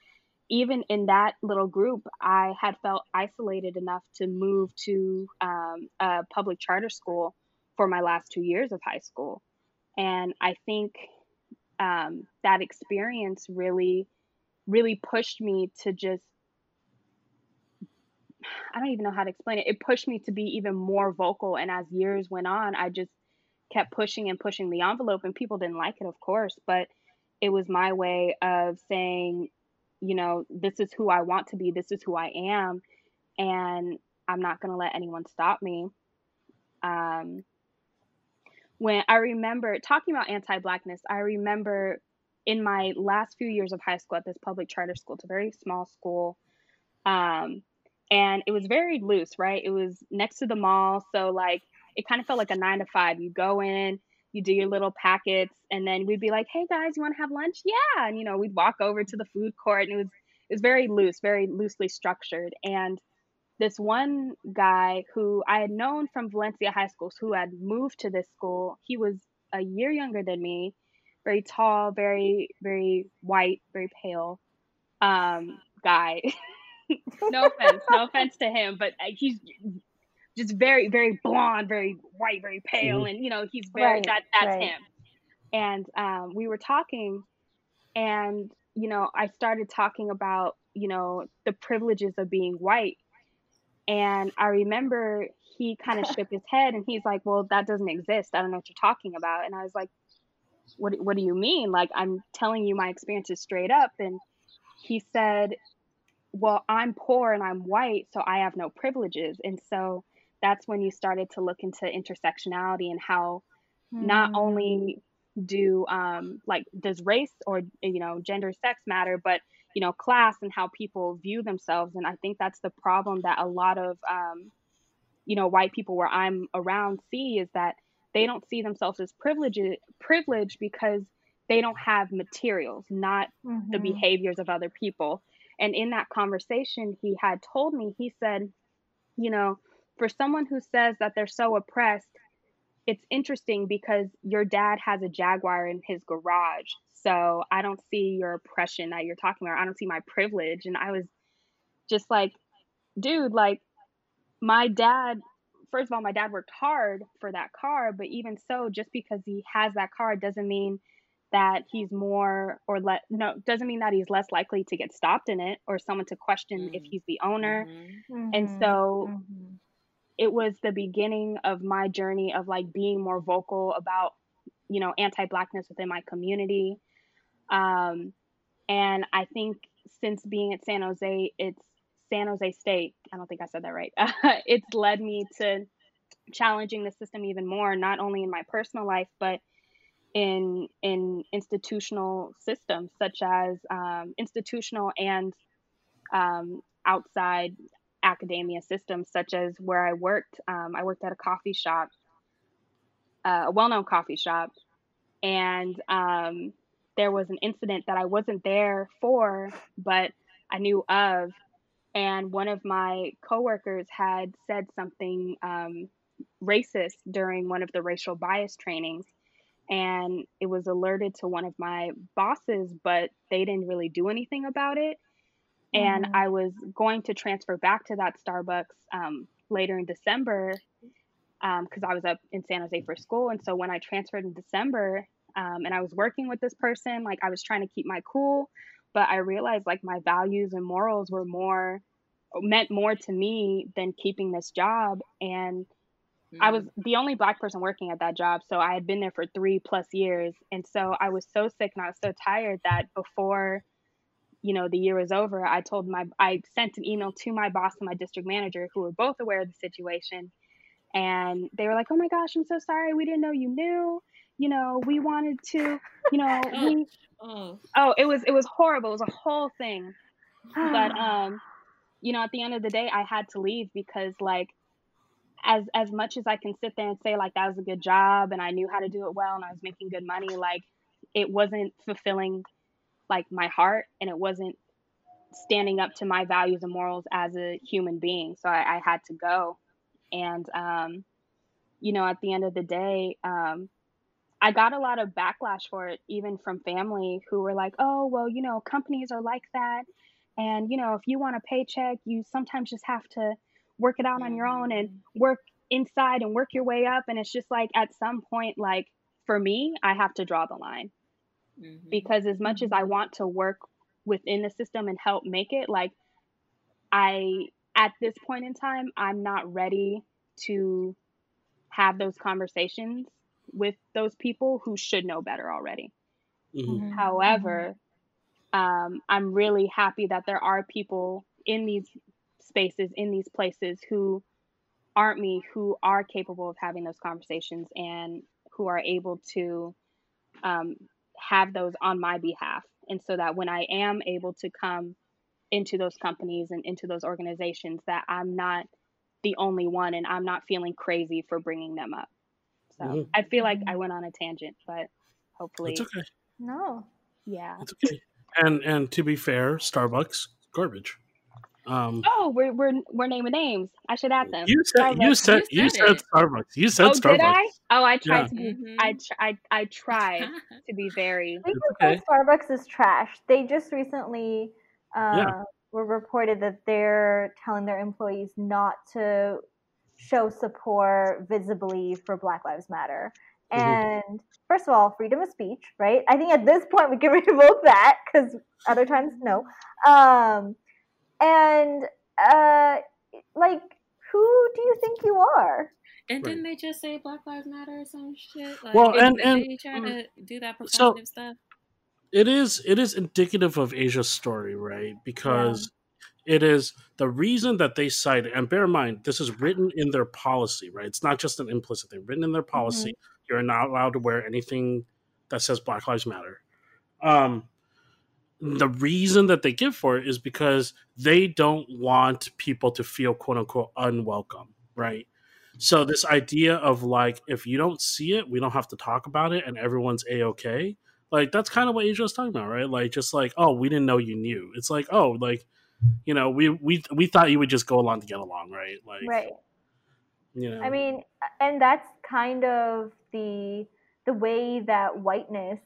Speaker 6: even in that little group i had felt isolated enough to move to um, a public charter school for my last two years of high school and i think um, that experience really really pushed me to just I don't even know how to explain it. It pushed me to be even more vocal. And as years went on, I just kept pushing and pushing the envelope. And people didn't like it, of course, but it was my way of saying, you know, this is who I want to be, this is who I am. And I'm not going to let anyone stop me. Um, when I remember talking about anti blackness, I remember in my last few years of high school at this public charter school, it's a very small school. Um, and it was very loose, right? It was next to the mall. So, like, it kind of felt like a nine to five. You go in, you do your little packets, and then we'd be like, hey guys, you want to have lunch? Yeah. And, you know, we'd walk over to the food court, and it was, it was very loose, very loosely structured. And this one guy who I had known from Valencia High School, who had moved to this school, he was a year younger than me very tall, very very white, very pale um, guy. no offense, no offense to him, but uh, he's just very, very blonde, very white, very pale,
Speaker 2: Mhm.
Speaker 6: and you know he's very
Speaker 3: Right,
Speaker 6: that that's
Speaker 3: right.
Speaker 6: him. And um, we were talking, and you know I started talking about you know the privileges of being white, and I remember he kind of shook his head and he's like, "Well, that doesn't exist. I don't know what you're talking about." And I was like, "What? What do you mean? Like I'm telling you my experiences straight up." And he said, "Well, I'm poor and I'm white, so I have no privileges." And so that's when you started to look into intersectionality and how not
Speaker 3: Mm.
Speaker 6: only do um, like does race or you know gender sex matter but you know class and how people view themselves and i think that's the problem that a lot of um, you know white people where i'm around see is that they don't see themselves as privileged privileged because they don't have materials not the
Speaker 3: Mhm.
Speaker 6: behaviors of other people. And in that conversation, he had told me, he said, you know, for someone who says that they're so oppressed, it's interesting because your dad has a Jaguar in his garage. So I don't see your oppression that you're talking about. I don't see my privilege. And I was just like, dude, like my dad, first of all, my dad worked hard for that car, but even so, just because he has that car doesn't mean that he's more or less no doesn't mean that he's less likely to get stopped in it or someone to question if
Speaker 4: Mm.
Speaker 6: he's the owner
Speaker 4: Mhm.
Speaker 6: and so
Speaker 3: Mhm.
Speaker 6: It was the beginning of my journey of like being more vocal about you know anti-blackness within my community. Um, and i think since being at san jose it's san jose state i don't think i said that right it's led me to challenging the system even more not only in my personal life but in in institutional systems such as um, institutional and um, outside academia systems such as where i worked um, i worked at a coffee shop uh, a well-known coffee shop and um, there was an incident that i wasn't there for but i knew of and one of my coworkers had said something um, racist during one of the racial bias trainings and it was alerted to one of my bosses but they didn't really do anything about it and
Speaker 3: Mhm.
Speaker 6: i was going to transfer back to that starbucks um, later in december because i was up in san jose for school. And so when i transferred in december um, and i was working with this person like i was trying to keep my cool but i realized like my values and morals were more meant more to me than keeping this job. And I was the only black person working at that job, so I had been there for three plus years, and so I was so sick and I was so tired that before, you know, the year was over, I told my I sent an email to my boss and my district manager, who were both aware of the situation, and they were like, "Oh my gosh, I'm so sorry, we didn't know you knew. You know, we wanted to, you know, we
Speaker 4: Oh,
Speaker 6: oh, it was it was horrible. It was a whole thing, but um, you know, at the end of the day, I had to leave because like as as much as I can sit there and say like that was a good job and I knew how to do it well and I was making good money, like it wasn't fulfilling like my heart and it wasn't standing up to my values and morals as a human being. So I, I had to go. And um, you know, at the end of the day, um, I got a lot of backlash for it, even from family who were like, oh, well, you know, companies are like that. And, you know, if you want a paycheck, you sometimes just have to work it out on your own and work inside and work your way up. And it's just like at some point, like for me, I have to draw the line
Speaker 4: mhm.
Speaker 6: because as much as I want to work within the system and help make it, like I, at this point in time, I'm not ready to have those conversations with those people who should know better already.
Speaker 2: Mhm.
Speaker 3: Mhm.
Speaker 6: However, um, I'm really happy that there are people in these spaces, in these places who aren't me, who are capable of having those conversations and who are able to um, have those on my behalf. And so that when I am able to come into those companies and into those organizations, that I'm not the only one and I'm not feeling crazy for bringing them up. So
Speaker 2: Mhm.
Speaker 6: I feel like I went on a tangent, but hopefully,
Speaker 2: It's okay.
Speaker 3: no.
Speaker 6: yeah.
Speaker 2: It's okay. And and to be fair, Starbucks garbage. Um,
Speaker 6: Oh, we're we're we're naming names. I should add them.
Speaker 2: you said you said
Speaker 4: You
Speaker 2: you
Speaker 4: said
Speaker 2: said. Starbucks. You said
Speaker 6: oh,
Speaker 2: Starbucks.
Speaker 6: did I? Oh, I tried
Speaker 2: Yeah.
Speaker 6: to be.
Speaker 4: Mhm.
Speaker 6: I I I tried to be very.
Speaker 3: We
Speaker 2: It's
Speaker 3: just
Speaker 2: okay.
Speaker 3: Starbucks is trash. They just recently uh,
Speaker 2: Yeah.
Speaker 3: were reported that they're telling their employees not to show support visibly for Black Lives Matter.
Speaker 2: Mhm.
Speaker 3: And first of all, freedom of speech, right? I think at this point we can revoke that because other times no. Um, and uh, like, who do you think you are?
Speaker 4: And didn't they just say Black Lives Matter or some shit? Like,
Speaker 2: Well,
Speaker 4: didn't
Speaker 2: and-
Speaker 4: they try
Speaker 2: and-
Speaker 4: to do that
Speaker 2: so-
Speaker 4: performative stuff.
Speaker 2: it is it is indicative of Asia's story, right? Because it is the reason that they cite and bear in mind this is written in their policy, right? It's not just an implicit thing. Written in their policy, you're not allowed to wear anything that says Black Lives Matter. Um the reason that they give for it is because they don't want people to feel quote unquote unwelcome, right? So this idea of like if you don't see it, we don't have to talk about it and everyone's a okay. Like that's kind of what Asia was talking about, right? Like just like, oh, we didn't know you knew. It's like, oh, like you know, we we we thought you would just go along to get along, right? Like
Speaker 3: Right.
Speaker 2: you know.
Speaker 3: I mean, and that's kind of the the way that whiteness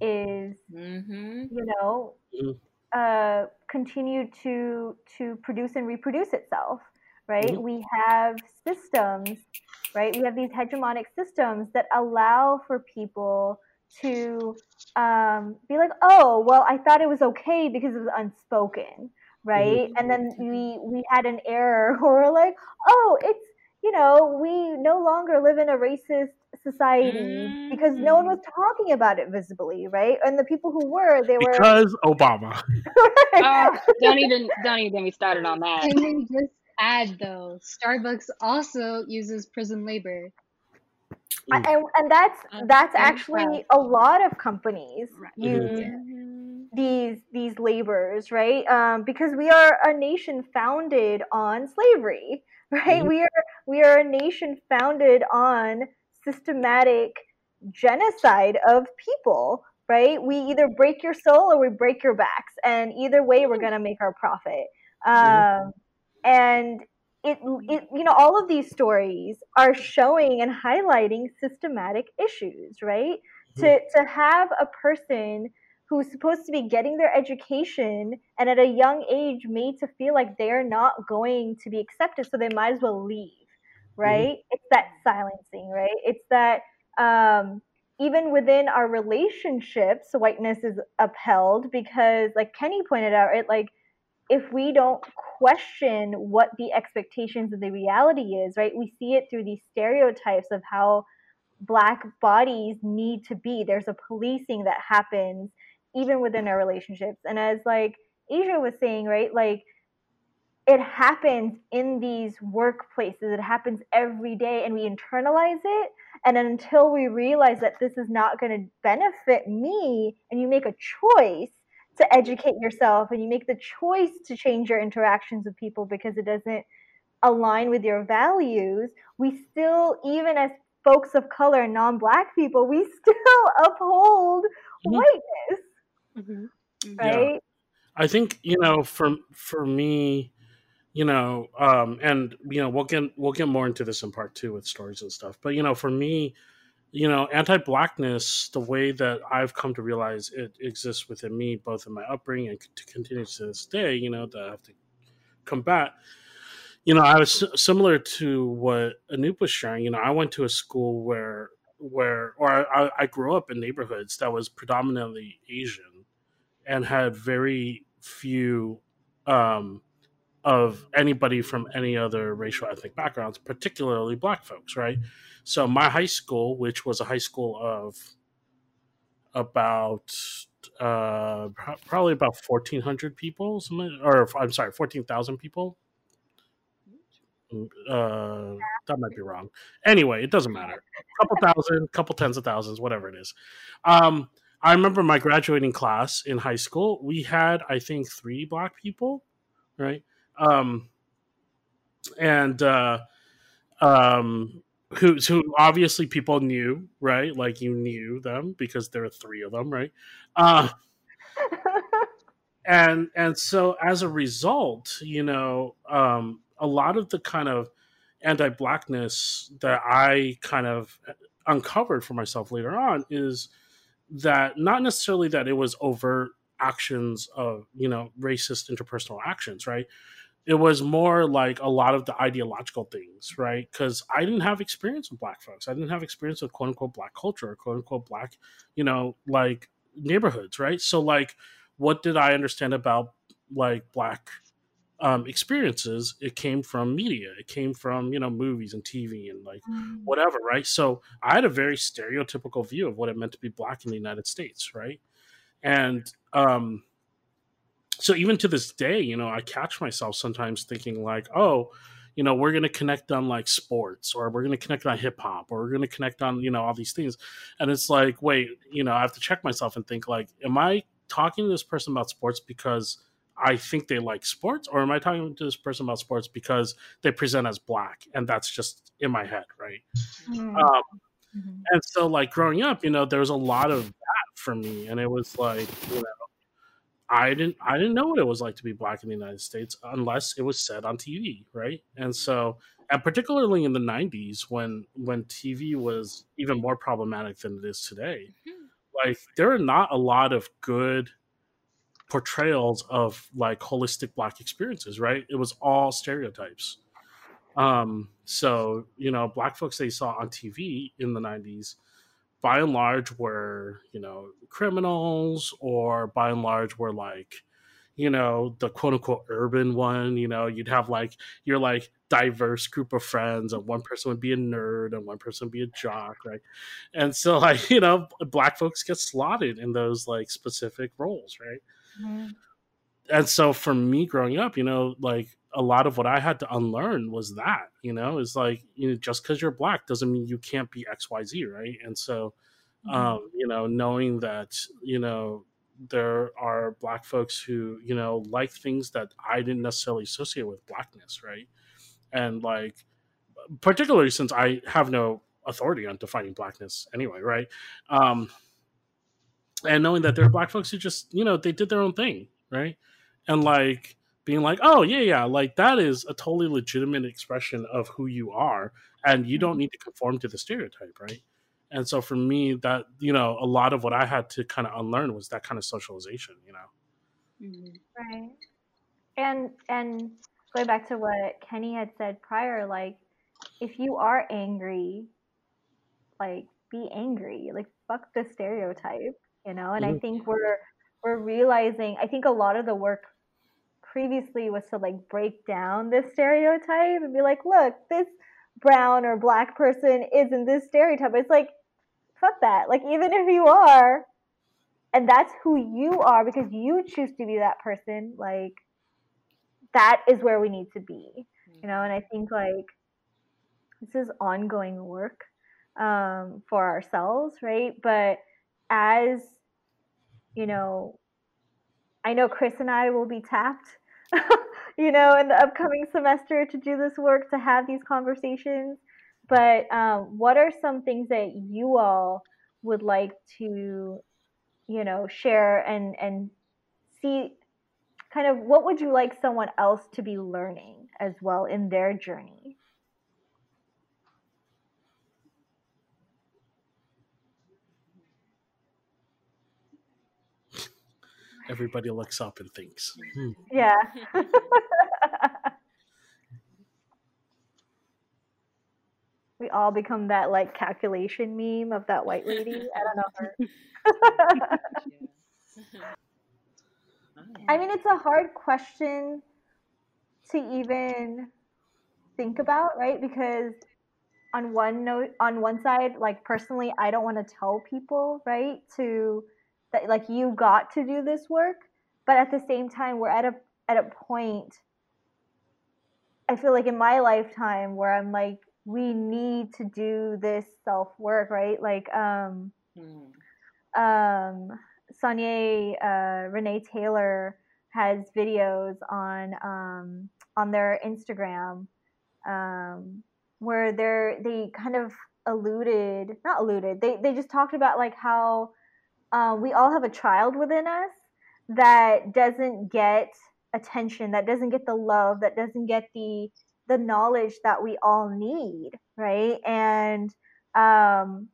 Speaker 3: is,
Speaker 4: Mm-hmm.
Speaker 3: you know,
Speaker 2: Mhm.
Speaker 3: uh, continue to to produce and reproduce itself. Right?
Speaker 2: Mhm.
Speaker 3: We have systems, right? We have these hegemonic systems that allow for people to um, be like, oh, well, I thought it was okay because it was unspoken, right? And then we we had an error where we're like, oh, it's you know, we no longer live in a racist society because no one was talking about it visibly, right? And the people who were, they were
Speaker 2: because Obama.
Speaker 6: Oh, don't even don't even get me started on that.
Speaker 5: And then just add though, Starbucks also uses prison labor.
Speaker 3: And, and that's
Speaker 4: Uh,
Speaker 3: that's
Speaker 4: yeah.
Speaker 3: actually a lot of companies
Speaker 6: Right.
Speaker 3: use
Speaker 6: Yeah.
Speaker 3: these these labors right um, because we are a nation founded on slavery right
Speaker 2: Mhm.
Speaker 3: we are we are a nation founded on systematic genocide of people right? We either break your soul or we break your backs and either way we're going to make our profit. Um, and it, it you know all of these stories are showing and highlighting systematic issues right? To to have a person who's supposed to be getting their education and at a young age made to feel like they're not going to be accepted so they might as well leave right? It's that silencing right? It's that um even within our relationships whiteness is upheld because like kenny pointed out right like if we don't question what the expectations of the reality is right we see it through these stereotypes of how black bodies need to be. There's a policing that happens even within our relationships. And as like asia was saying right like it happens in these workplaces it happens every day and we internalize it and until we realize that this is not going to benefit me and you make a choice to educate yourself and you make the choice to change your interactions with people because it doesn't align with your values we still even as folks of color and non-black people we still uphold
Speaker 2: Mhm.
Speaker 3: whiteness
Speaker 6: Mhm.
Speaker 2: Yeah.
Speaker 3: right
Speaker 2: I think you know, for for me, you know, um, and you know, we'll get we'll get more into this in part two with stories and stuff. But you know, for me, you know, anti-blackness, the way that I've come to realize it exists within me, both in my upbringing and to continue to this day, you know, that I have to combat. You know, I was similar to what Anoop was sharing. You know, I went to a school where where or I, I grew up in neighborhoods that was predominantly Asian and had very few um, of anybody from any other racial ethnic backgrounds, particularly black folks, right? So my high school, which was a high school of about uh, probably about fourteen hundred people, or I'm sorry, fourteen thousand people. Uh, that might be wrong. Anyway, it doesn't matter. a couple thousand, couple tens of thousands, whatever it is. Um, I remember my graduating class in high school. We had, I think, three black people, right? Um, and uh, um, who, who obviously people knew, right? Like you knew them because there are three of them, right? Uh, and and so as a result, you know, um, a lot of the kind of anti-blackness that I kind of uncovered for myself later on is that not necessarily that it was overt actions of you know racist interpersonal actions right it was more like a lot of the ideological things right? Because i didn't have experience with black folks. I didn't have experience with quote unquote black culture or quote unquote black you know like neighborhoods right? So like what did i understand about like black um, experiences? It came from media. It came from you know movies and tv and like
Speaker 3: Mm.
Speaker 2: whatever right? So i had a very stereotypical view of what it meant to be black in the united states right? And um so even to this day you know i catch myself sometimes thinking like oh you know we're going to connect on like sports or we're going to connect on hip hop or we're going to connect on you know all these things and it's like wait you know i have to check myself and think like am i talking to this person about sports because I think they like sports, or am I talking to this person about sports because they present as black, and that's just in my head, right?
Speaker 3: Mm.
Speaker 2: Um,
Speaker 3: Mhm.
Speaker 2: and so, like growing up, you know, there was a lot of that for me, and it was like, you know, I didn't, I didn't know what it was like to be black in the United States unless it was said on TV, right? And so, and particularly in the '90s, when when TV was even more problematic than it is today, like there are not a lot of good portrayals of like holistic black experiences right? It was all stereotypes. Um so you know black folks they saw on tv in the 90s by and large were you know criminals or by and large were like you know the quote unquote urban one you know you'd have like your like diverse group of friends and one person would be a nerd and one person would be a jock right and so like you know black folks get slotted in those like specific roles right
Speaker 3: Mhm.
Speaker 2: and so for me growing up you know like a lot of what i had to unlearn was that you know? It's like you know just because you're black doesn't mean you can't be xyz right? And so um you know knowing that you know there are black folks who you know like things that i didn't necessarily associate with blackness right? And like particularly since i have no authority on defining blackness anyway right? Um and knowing that there are black folks who just you know they did their own thing right? And like being like oh yeah yeah like that is a totally legitimate expression of who you are and you don't need to conform to the stereotype right and so for me that you know a lot of what i had to kind of unlearn was that kind of socialization you know
Speaker 4: Mhm.
Speaker 3: Right. And and going back to what Kenny had said prior, like if you are angry, like be angry. Like fuck the stereotype, you know? And I
Speaker 2: Mhm.
Speaker 3: think we're we're realizing I think a lot of the work previously was to like break down this stereotype and be like, look, this brown or black person isn't this stereotype. It's like fuck that. Like even if you are, and that's who you are because you choose to be that person like that is where we need to be you know and i think like this is ongoing work um, for ourselves right but as you know i know chris and i will be tapped you know in the upcoming semester to do this work to have these conversations. But um, what are some things that you all would like to you know share and and see kind of what would you like someone else to be learning as well in their journey
Speaker 2: everybody looks up and thinks hmm.
Speaker 3: yeah we all become that like calculation meme of that white lady i don't know her I mean, it's a hard question to even think about, right? Because on one note, on one side, like personally, I don't want to tell people, right, to that like you got to do this work, but at the same time, we're at a at a point. I feel like in my lifetime where I'm like, we need to do this self work, right? Like, um,
Speaker 4: Mhm.
Speaker 3: um, Sonya uh, Renee Taylor has videos on um, on their Instagram um, where they're they kind of alluded not alluded they they just talked about like how um, we all have a child within us that doesn't get attention that doesn't get the love that doesn't get the the knowledge that we all need right and um,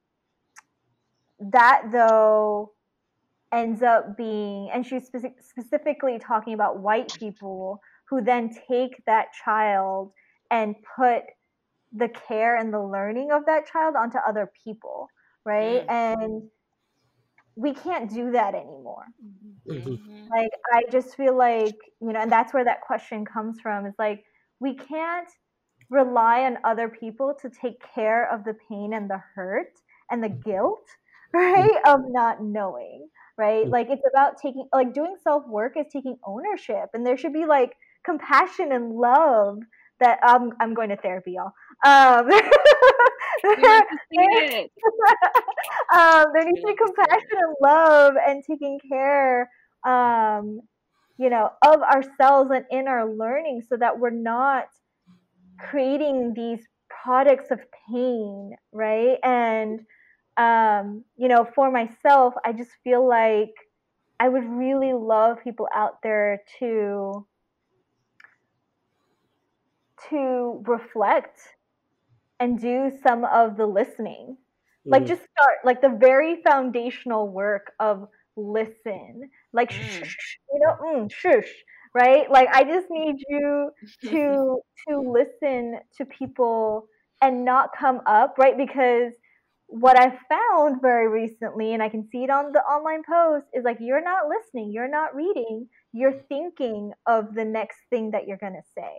Speaker 3: that though ends up being, and she's speci- specifically talking about white people who then take that child and put the care and the learning of that child onto other people, right?
Speaker 4: Mm.
Speaker 3: And we can't do that anymore.
Speaker 2: Mhm.
Speaker 4: Mhm.
Speaker 3: Like, I just feel like, you know, and that's where that question comes from is like, we can't rely on other people to take care of the pain and the hurt and the guilt, right? Of not knowing, right? Like, it's about taking, like, doing self work is taking ownership, and there should be like compassion and love that um, I'm going to therapy, y'all. Um,
Speaker 6: We like to see it.
Speaker 3: um, there needs to be
Speaker 4: like to see
Speaker 3: compassion and love and taking care, um, you know, of ourselves and in our learning, so that we're not creating these products of pain, right? And um, you know, for myself, I just feel like I would really love people out there to to reflect and do some of the listening. Like
Speaker 2: Mhm.
Speaker 3: just start like the very foundational work of listen. Like
Speaker 4: Mm.
Speaker 3: shh, shh, you know mm, shush right? Like i just need you to to listen to people and not come up right? Because what i've found very recently and i can see it on the online post is like you're not listening you're not reading you're thinking of the next thing that you're going to say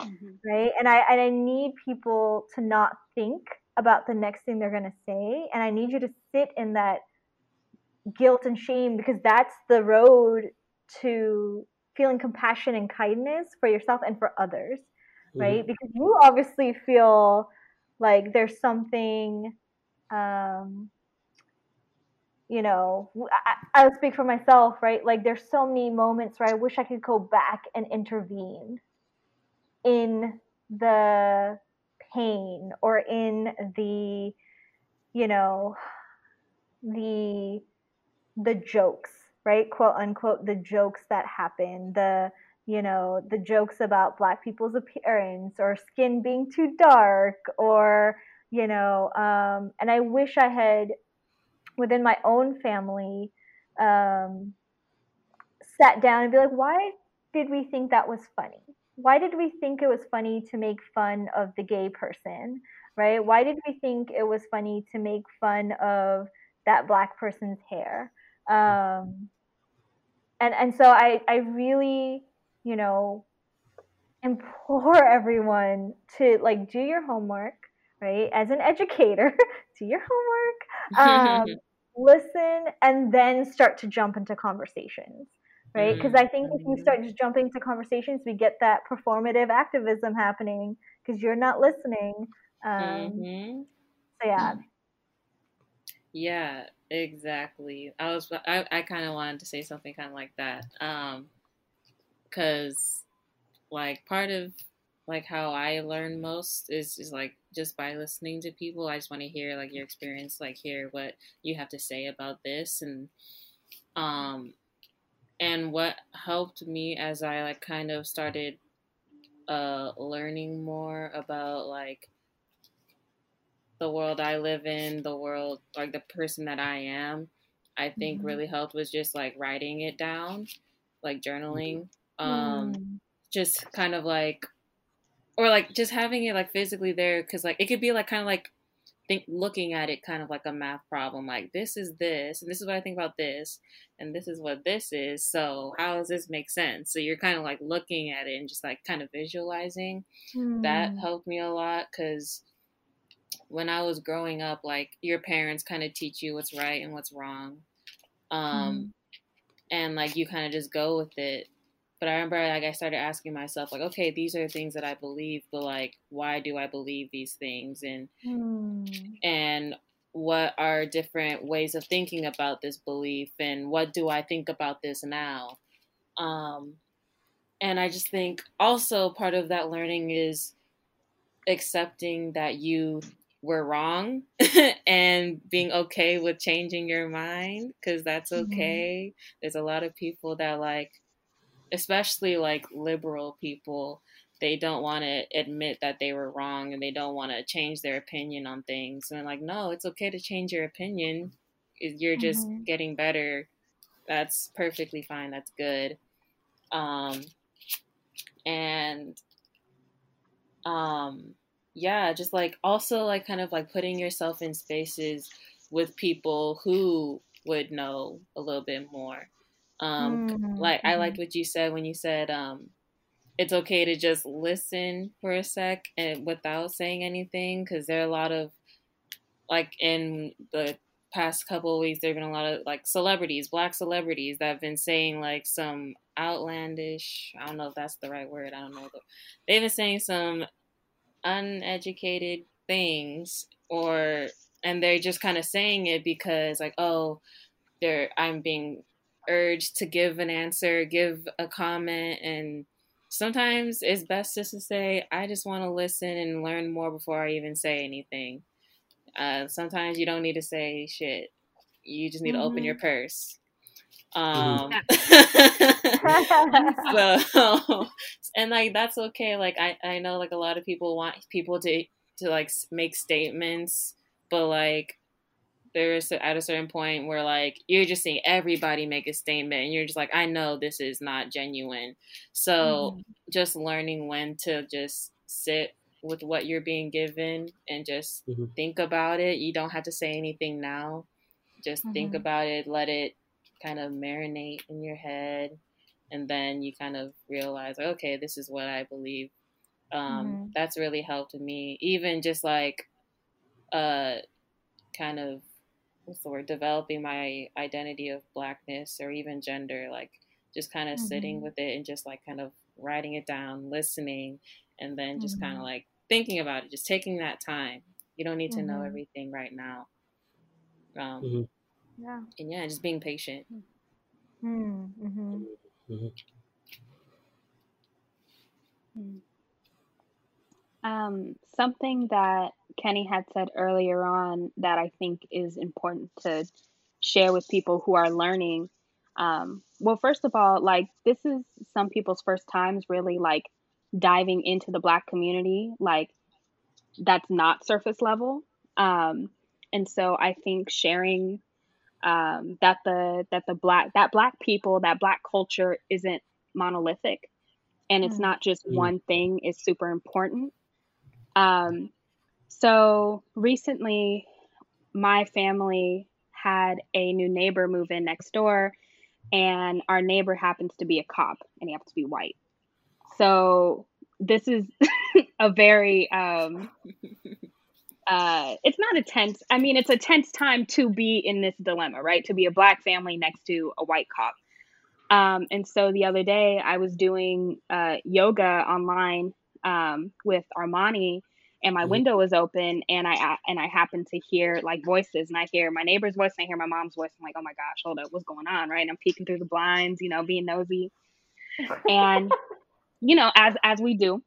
Speaker 6: Mhm.
Speaker 3: right and i and i need people to not think about the next thing they're going to say and i need you to sit in that guilt and shame because that's the road to feeling compassion and kindness for yourself and for others
Speaker 2: Mhm.
Speaker 3: right because you obviously feel like there's something um you know i'll speak for myself right like there's so many moments where i wish i could go back and intervene in the pain or in the you know the the jokes right? Quote unquote the jokes that happen the you know the jokes about black people's appearance or skin being too dark or you know um, and i wish i had within my own family um, sat down and be like why did we think that was funny why did we think it was funny to make fun of the gay person right? Why did we think it was funny to make fun of that black person's hair? Um, and and so i i really you know implore everyone to like do your homework right? As an educator do your homework um, listen and then start to jump into conversations right because i think if you start just jumping to conversations we get that performative activism happening because you're not listening um,
Speaker 4: Mhm.
Speaker 3: so yeah
Speaker 4: Yeah, exactly. I was I, I kind of wanted to say something kind of like that. Um cuz like part of like how I learn most is is like just by listening to people. I just want to hear like your experience, like hear what you have to say about this and um and what helped me as I like kind of started uh learning more about like the world I live in, the world like the person that I am, I think
Speaker 3: Mhm.
Speaker 4: really helped was just like writing it down, like journaling. Um
Speaker 3: Mm.
Speaker 4: just kind of like or like just having it like physically there cuz like it could be like kind of like think looking at it kind of like a math problem like this is this and this is what I think about this and this is what this is so how does this make sense so you're kind of like looking at it and just like kind of visualizing that
Speaker 3: Mm.
Speaker 4: helped me a lot because when I was growing up, like your parents kind of teach you what's right and what's wrong, um, and like you kind of just go with it. But I remember like I started asking myself like, okay, these are the things that I believe, but like, why do I believe these things? And
Speaker 3: Mm.
Speaker 4: and what are different ways of thinking about this belief and what do I think about this now? Um, and I just think also part of that learning is accepting that you were wrong and being okay with changing your mind because that's
Speaker 3: Mhm.
Speaker 4: okay. There's a lot of people that like, especially like liberal people, they don't want to admit that they were wrong and they don't want to change their opinion on things. And like, no, it's okay to change your opinion. You're just
Speaker 3: Mhm.
Speaker 4: getting better that's perfectly fine. That's good. Um, and um, yeah, just like also like kind of like putting yourself in spaces with people who would know a little bit more. Um,
Speaker 3: Mm,
Speaker 4: like I liked
Speaker 3: mhm.
Speaker 4: what you said when you said um, it's okay to just listen for a sec and without saying anything because there are a lot of like in the past couple of weeks there have been a lot of like celebrities black celebrities that have been saying like some outlandish i don't know if that's the right word i don't know they've been saying some uneducated things or and they're just kind of saying it because like oh they're i'm being urged to give an answer give a comment and sometimes it's best just to say i just want to listen and learn more before i even say anything. Uh, sometimes you don't need to say shit. You just need to open
Speaker 3: Mhm.
Speaker 4: your purse. Um so and like that's okay. Like i i know like a lot of people want people to to like make statements but like there's at a certain point where like you're just seeing everybody make a statement and you're just like i know this is not genuine so just learning when to just sit with what you're being given and just
Speaker 2: Mhm.
Speaker 4: think about it you don't have to say anything now just think
Speaker 3: Mhm.
Speaker 4: about it let it kind of marinate in your head and then you kind of realize okay this is what i believe um,
Speaker 3: Mhm.
Speaker 4: that's really helped me even just like uh kind of what's the word developing my identity of blackness or even gender like just kind of sitting
Speaker 3: Mhm.
Speaker 4: with it and just like kind of writing it down listening and then just kind
Speaker 3: Mhm.
Speaker 4: of like thinking about it just taking that time you don't need to know
Speaker 3: Mhm.
Speaker 4: everything right now um
Speaker 2: Mhm.
Speaker 3: Yeah.
Speaker 4: and yeah just being patient
Speaker 3: Mm, mhm.
Speaker 2: Mhm.
Speaker 6: Um, something that Kenny had said earlier on that I think is important to share with people who are learning. Um, well, first of all, like this is some people's first times really like diving into the Black community. Like that's not surface level. Um, and so I think sharing um, that the that the black that black people that black culture isn't monolithic and it's
Speaker 3: Mm.
Speaker 6: not just
Speaker 2: Mm.
Speaker 6: one thing is super important um, so recently my family had a new neighbor move in next door and our neighbor happens to be a cop and he happens to be white. So this is a very um, uh, it's not a tense i mean it's a tense time to be in this dilemma right? To be a black family next to a white cop. Um, and so the other day i was doing uh, yoga online um, with armani and my
Speaker 2: Mhm.
Speaker 6: window was open and i and i happened to hear like voices and i hear my neighbor's voice and i hear my mom's voice. I'm like oh my gosh hold up what's going on? Right? And i'm peeking through the blinds you know being nosy. And you know as as we do.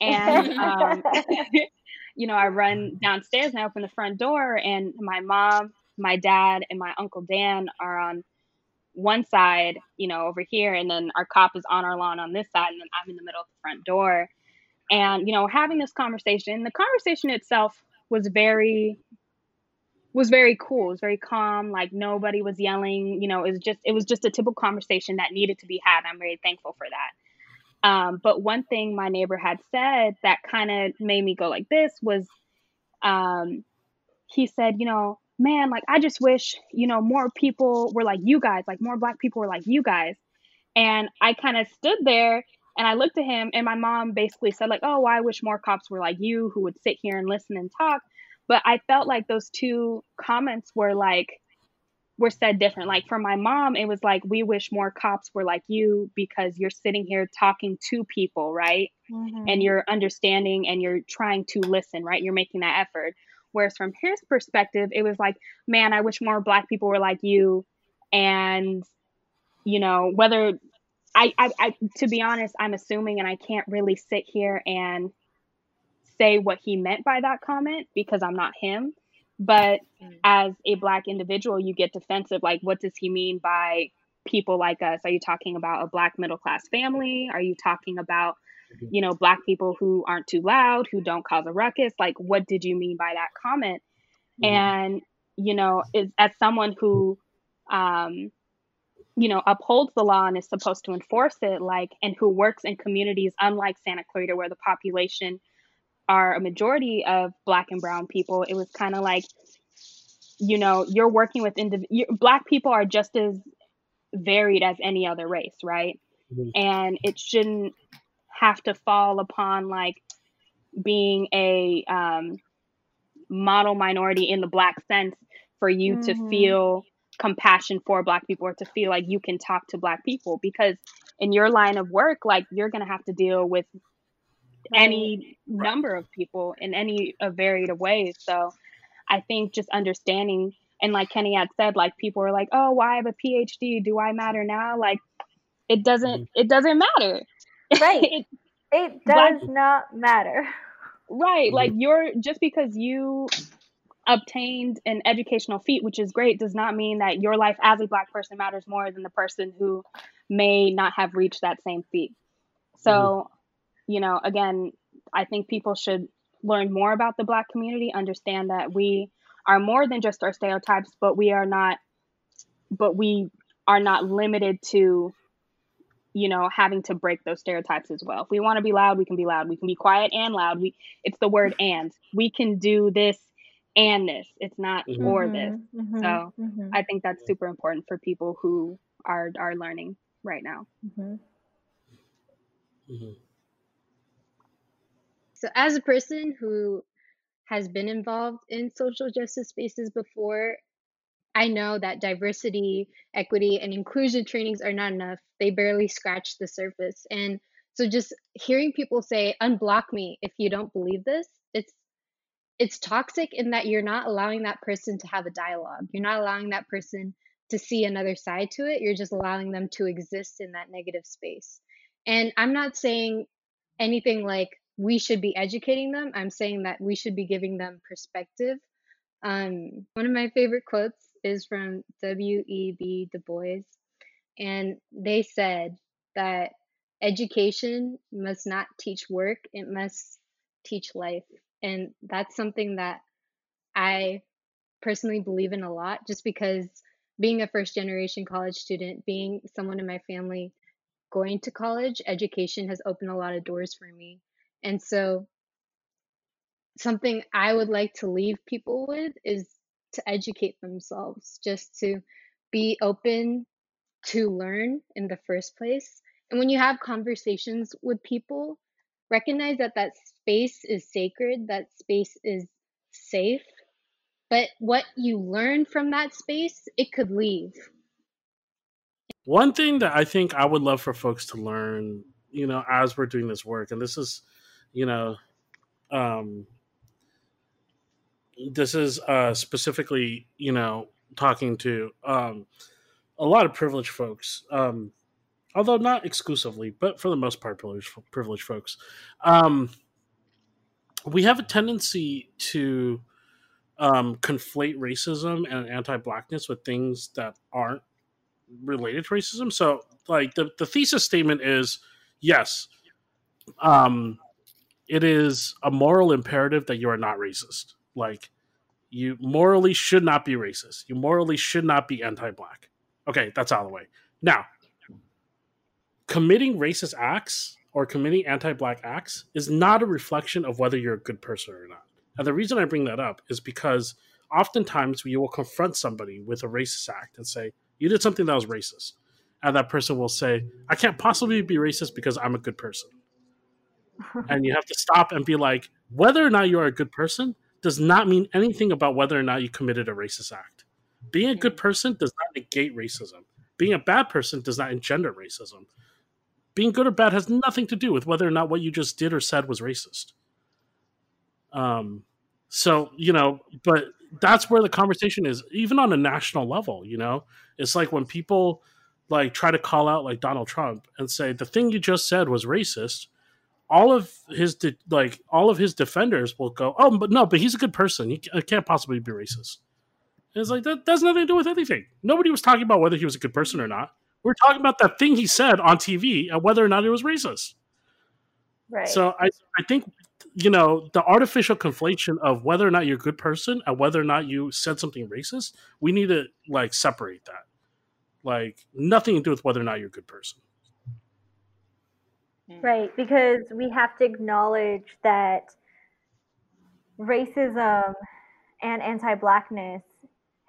Speaker 6: And um, you know, I run downstairs and I open the front door, and my mom, my dad, and my uncle Dan are on one side, you know, over here, and then our cop is on our lawn on this side, and then I'm in the middle of the front door. And you know, having this conversation, the conversation itself was very was very cool. It was very calm. Like nobody was yelling. You know, it was just it was just a typical conversation that needed to be had. I'm very thankful for that. Um, but one thing my neighbor had said that kind of made me go like this was, um, he said, you know, man, like I just wish, you know, more people were like you guys, like more black people were like you guys. And I kind of stood there and I looked at him and my mom basically said like, "Oh, I wish more cops were like you who would sit here and listen and talk." But I felt like those two comments were like were said different. Like for my mom, it was like, "We wish more cops were like you because you're sitting here talking to people, right?
Speaker 3: Mhm.
Speaker 6: and you're understanding and you're trying to listen, right? You're making that effort. Whereas from his perspective, it was like, man, I wish more black people were like you. And, you know, whether I, I, I to be honest, I'm assuming and I can't really sit here and say what he meant by that comment because I'm not him. But
Speaker 4: Mm.
Speaker 6: as a black individual, you get defensive. Like, what does he mean by people like us? Are you talking about a black middle class family? Are you talking about, you know, black people who aren't too loud, who don't cause a ruckus? Like, what did you mean by that comment?
Speaker 2: Mhm.
Speaker 6: And, you know, is, as someone who, um, you know upholds the law and is supposed to enforce it like and who works in communities unlike santa clarita where the population are a majority of black and brown people it was kind of like you know you're working with indiv- black people are just as varied as any other race right mm-hmm. and it shouldn't have to fall upon like being a um, model minority in the black sense for you mm-hmm. to feel compassion for black people or to feel like you can talk to black people because in your line of work like you're going to have to deal with any right. number of people in any a varied of ways. So i think just understanding and like kenny had said like people are like oh why well, have a phd do i matter now? Like it doesn't mm-hmm. it doesn't matter.
Speaker 3: Right. It, it does black, not matter.
Speaker 6: Right. Mm-hmm. like you're just because you obtained an educational feat, which is great, does not mean that your life as a Black person matters more than the person who may not have reached that same feat. So, mm-hmm. you know, again, I think people should learn more about the Black community, understand that we are more than just our stereotypes, but we are not, but we are not limited to you know having to break those stereotypes as well if we want to be loud we can be loud we can be quiet and loud we it's the word and we can do this and this. It's not mm-hmm. or this. Mm-hmm. So mm-hmm. I think that's super important for people who are are learning right now.
Speaker 3: Mm-hmm.
Speaker 2: Mm-hmm.
Speaker 5: So as a person who has been involved in social justice spaces before, I know that diversity, equity, and inclusion trainings are not enough. They barely scratch the surface. And so just hearing people say, unblock me if you don't believe this, it's it's toxic in that you're not allowing that person to have a dialogue. You're not allowing that person to see another side to it. You're just allowing them to exist in that negative space. And I'm not saying anything like we should be educating them. I'm saying that we should be giving them perspective. Um, one of my favorite quotes is from W.E.B. Du Bois, and they said that education must not teach work, it must teach life. And that's something that I personally believe in a lot just because being a first generation college student, being someone in my family going to college, education has opened a lot of doors for me. And so, something I would like to leave people with is to educate themselves, just to be open to learn in the first place. And when you have conversations with people, recognize that that space is sacred, that space is safe. But what you learn from that space, it could leave.
Speaker 2: One thing that I think I would love for folks to learn, you know, as we're doing this work, and this is, you know, um, this is uh, specifically, you know, talking to um, a lot of privileged folks. Um, although not exclusively, but for the most part, privileged, privileged folks. Um, we have a tendency to um, conflate racism and anti-blackness with things that aren't related to racism. So, like the the thesis statement is, yes, um, it is a moral imperative that you are not racist. Like you morally should not be racist. You morally should not be anti-black. Okay, that's out of the way. Now, committing racist acts or committing anti-black acts is not a reflection of whether you're a good person or not. And the reason I bring that up is because oftentimes you will confront somebody with a racist act and say, "You did something that was racist," and that person will say, "I can't possibly be racist because I'm a good person." and you have to stop and be like, whether or not you are a good person does not mean anything about whether or not you committed a racist act. Being a good person does not negate racism. Being a bad person does not engender racism being good or bad has nothing to do with whether or not what you just did or said was racist. Um, so you know, but that's where the conversation is, even on a national level. You know, it's like when people like try to call out like Donald Trump and say the thing you just said was racist. All of his de- like all of his defenders will go, oh, but no, but he's a good person. He can't possibly be racist. And it's like that, that has nothing to do with anything. Nobody was talking about whether he was a good person or not. We're talking about that thing he said on TV and whether or not it was racist.
Speaker 3: Right.
Speaker 2: So I, I think you know the artificial conflation of whether or not you're a good person and whether or not you said something racist. We need to like separate that. like nothing to do with whether or not you're a good person.
Speaker 4: Mm.
Speaker 3: Right, because we have to acknowledge that racism and anti-blackness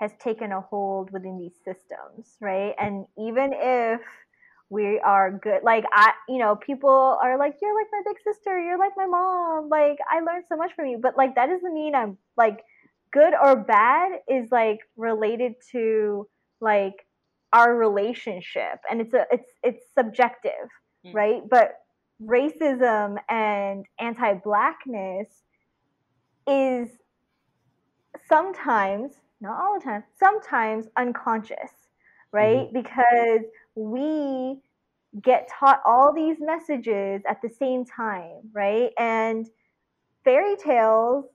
Speaker 3: has taken a hold within these systems, right? And even if we are good, like I, you know, people are like, "You're like my big sister. You're like my mom. Like I learned so much from you," but like that doesn't mean I'm like good or bad. Is like related to like our relationship, and it's a it's it's subjective,
Speaker 4: Mm.
Speaker 3: right? But racism and anti-blackness is sometimes not all the time sometimes unconscious right? Because we get taught all these messages at the same time right? And fairy tales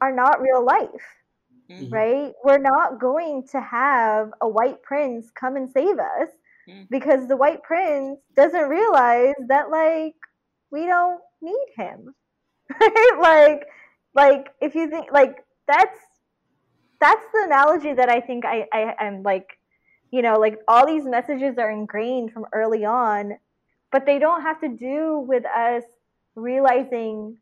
Speaker 3: are not real life
Speaker 4: Mhm.
Speaker 3: right? We're not going to have a white prince come and save us
Speaker 4: Mm.
Speaker 3: because the white prince doesn't realize that like we don't need him right? Like like if you think like that's that's the analogy that i think i, I i'm like you know like all these messages are ingrained from early on but they don't have to do with us realizing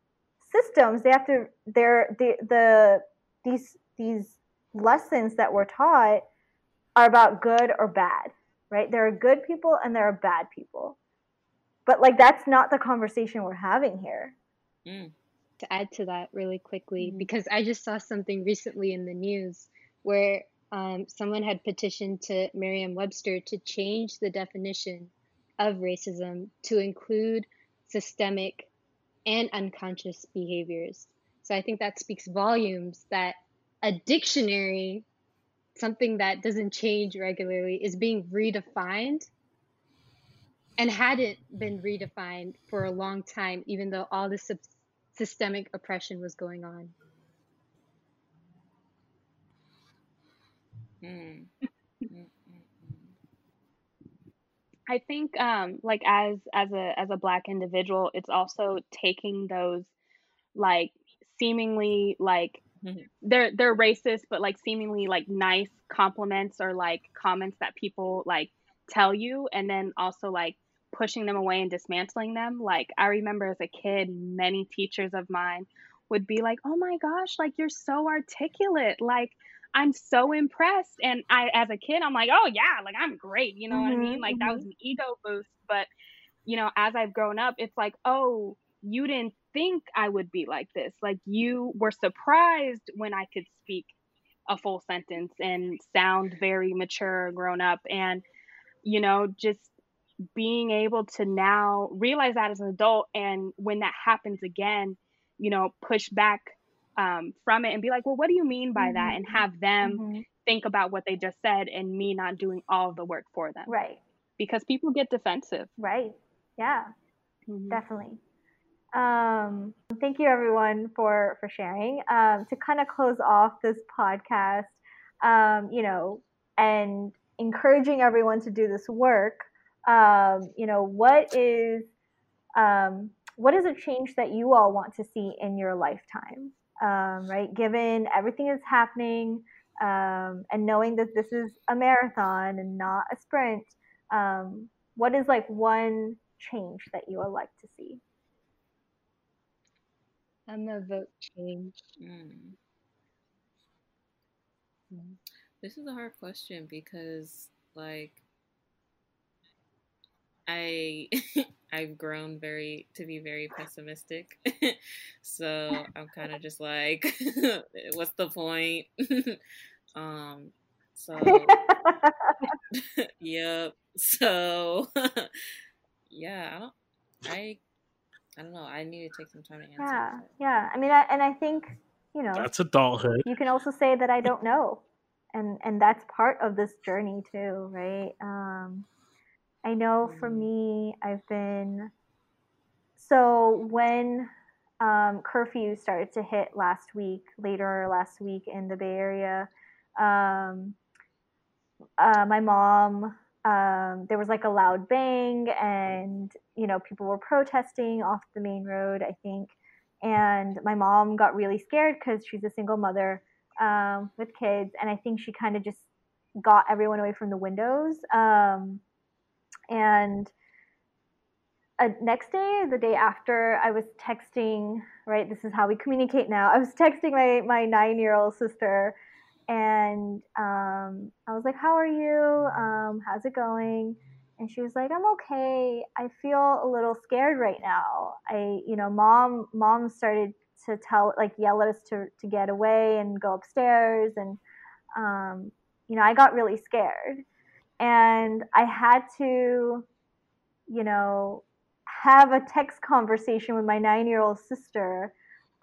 Speaker 3: systems. They have to they're the the these these lessons that we're taught are about good or bad right? There are good people and there are bad people. But like that's not the conversation we're having here.
Speaker 4: Mm.
Speaker 5: To add to that really quickly
Speaker 3: Mhm.
Speaker 5: because I just saw something recently in the news where um, someone had petitioned to Merriam-Webster to change the definition of racism to include systemic and unconscious behaviors. So I think that speaks volumes that a dictionary, something that doesn't change regularly, is being redefined and hadn't been redefined for a long time, even though all the sub- systemic oppression was going on.
Speaker 4: Mm. Mm, mm, mm.
Speaker 6: I think um like as as a as a black individual, it's also taking those like seemingly like
Speaker 4: Mhm.
Speaker 6: they're they're racist but like seemingly like nice compliments or like comments that people like tell you and then also like pushing them away and dismantling them. Like I remember as a kid, many teachers of mine would be like, "Oh my gosh, like you're so articulate." Like I'm so impressed. And I as a kid, I'm like, "Oh yeah, like I'm great." You know what I
Speaker 3: Mhm,
Speaker 6: mean? Like that was an ego boost, but you know, as I've grown up, it's like, "Oh, you didn't think I would be like this. Like you were surprised when I could speak a full sentence and sound very mature, grown up and you know, just being able to now realize that as an adult and when that happens again, you know, push back um, from it and be like, well, what do you mean by that? And have them
Speaker 3: Mhm.
Speaker 6: think about what they just said and me not doing all the work for them.
Speaker 3: right
Speaker 6: Because people get defensive.
Speaker 3: right yeah
Speaker 6: Mhm.
Speaker 3: definitely um, thank you everyone for for sharing um, to kind of close off this podcast um, you know and encouraging everyone to do this work um, you know what is um, what is a change that you all want to see in your lifetime um, right given everything that's happening um, and knowing that this is a marathon and not a sprint um, what is like one change that you would like to see
Speaker 5: I'm a vote change.
Speaker 4: Mm. This is a hard question because, like, I I've grown very to be very pessimistic, so I'm kind of just like, what's the point? um, so yep. So yeah, I don't. I I don't know. I need to take some time to answer.
Speaker 3: yeah
Speaker 4: that.
Speaker 3: yeah i mean I, and i think you know
Speaker 2: That's adulthood.
Speaker 3: you can also say that i don't know and and that's part of this journey too right um i know for
Speaker 4: Mhm.
Speaker 3: me i've been so when um, curfew started to hit last week later last week in the bay area um, uh, my mom um, there was like a loud bang and you know people were protesting off the main road i think and my mom got really scared because she's a single mother um, with kids and i think she kind of just got everyone away from the windows. Um, and uh, next day, the day after, I was texting. Right, this is how we communicate now. I was texting my my nine year old sister, and um, I was like, "How are you? Um, how's it going?" And she was like, "I'm okay. I feel a little scared right now. I, you know, mom mom started to tell like yell at us to to get away and go upstairs, and um, you know, I got really scared, and I had to, you know." have a text conversation with my nine year old sister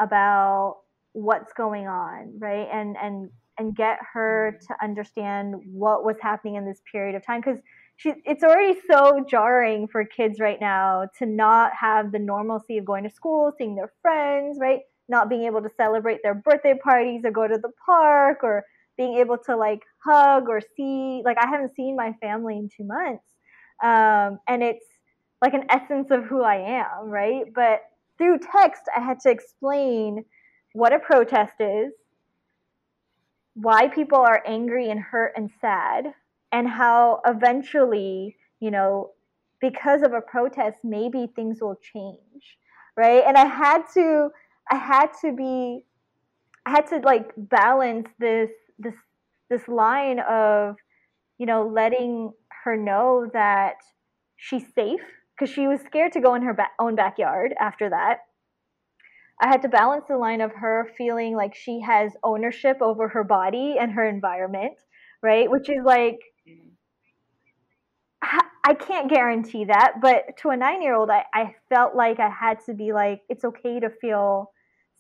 Speaker 3: about what's going on right? And and and get her mm-hmm. to understand what was happening in this period of time. Because she it's already so jarring for kids right now to not have the normalcy of going to school seeing their friends right? Not being able to celebrate their birthday parties or go to the park or being able to like hug or see like i haven't seen my family in two months um, and it's like an essence of who I am, right? But through text, I had to explain what a protest is, why people are angry and hurt and sad, and how eventually, you know, because of a protest, maybe things will change, right? And I had to, I had to be, I had to like balance this, this, this line of, you know, letting her know that she's safe because she was scared to go in her ba- own backyard after that. I had to balance the line of her feeling like she has ownership over her body and her environment, right? Which is like, mm-hmm. I can't guarantee that, but to a nine year old, I, I felt like I had to be like, it's okay to feel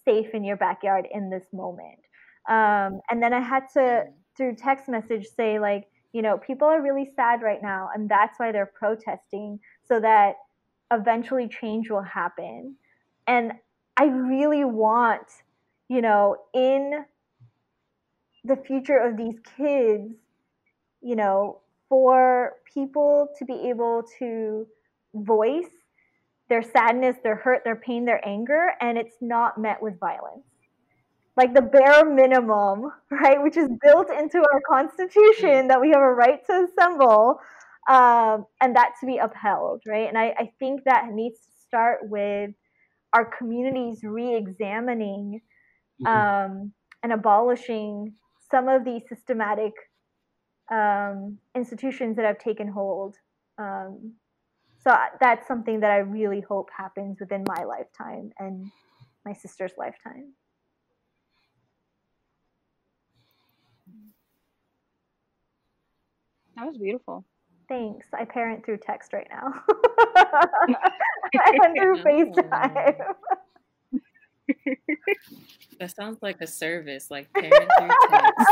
Speaker 3: safe in your backyard in this moment. Um, and then I had to, through text message, say, like, you know, people are really sad right now, and that's why they're protesting so that eventually change will happen. And I really want, you know, in the future of these kids, you know, for people to be able to voice their sadness, their hurt, their pain, their anger, and it's not met with violence. Like the bare minimum, right, which is built into our constitution that we have a right to assemble, um, and that to be upheld, right? And I, I think that needs to start with our communities re-examining mm-hmm. um, and abolishing some of these systematic um, institutions that have taken hold. Um, so that's something that I really hope happens within my lifetime and my sister's lifetime.
Speaker 6: That was beautiful.
Speaker 3: Thanks. I parent through text right now. and through FaceTime.
Speaker 4: That sounds like a service, like parent through text.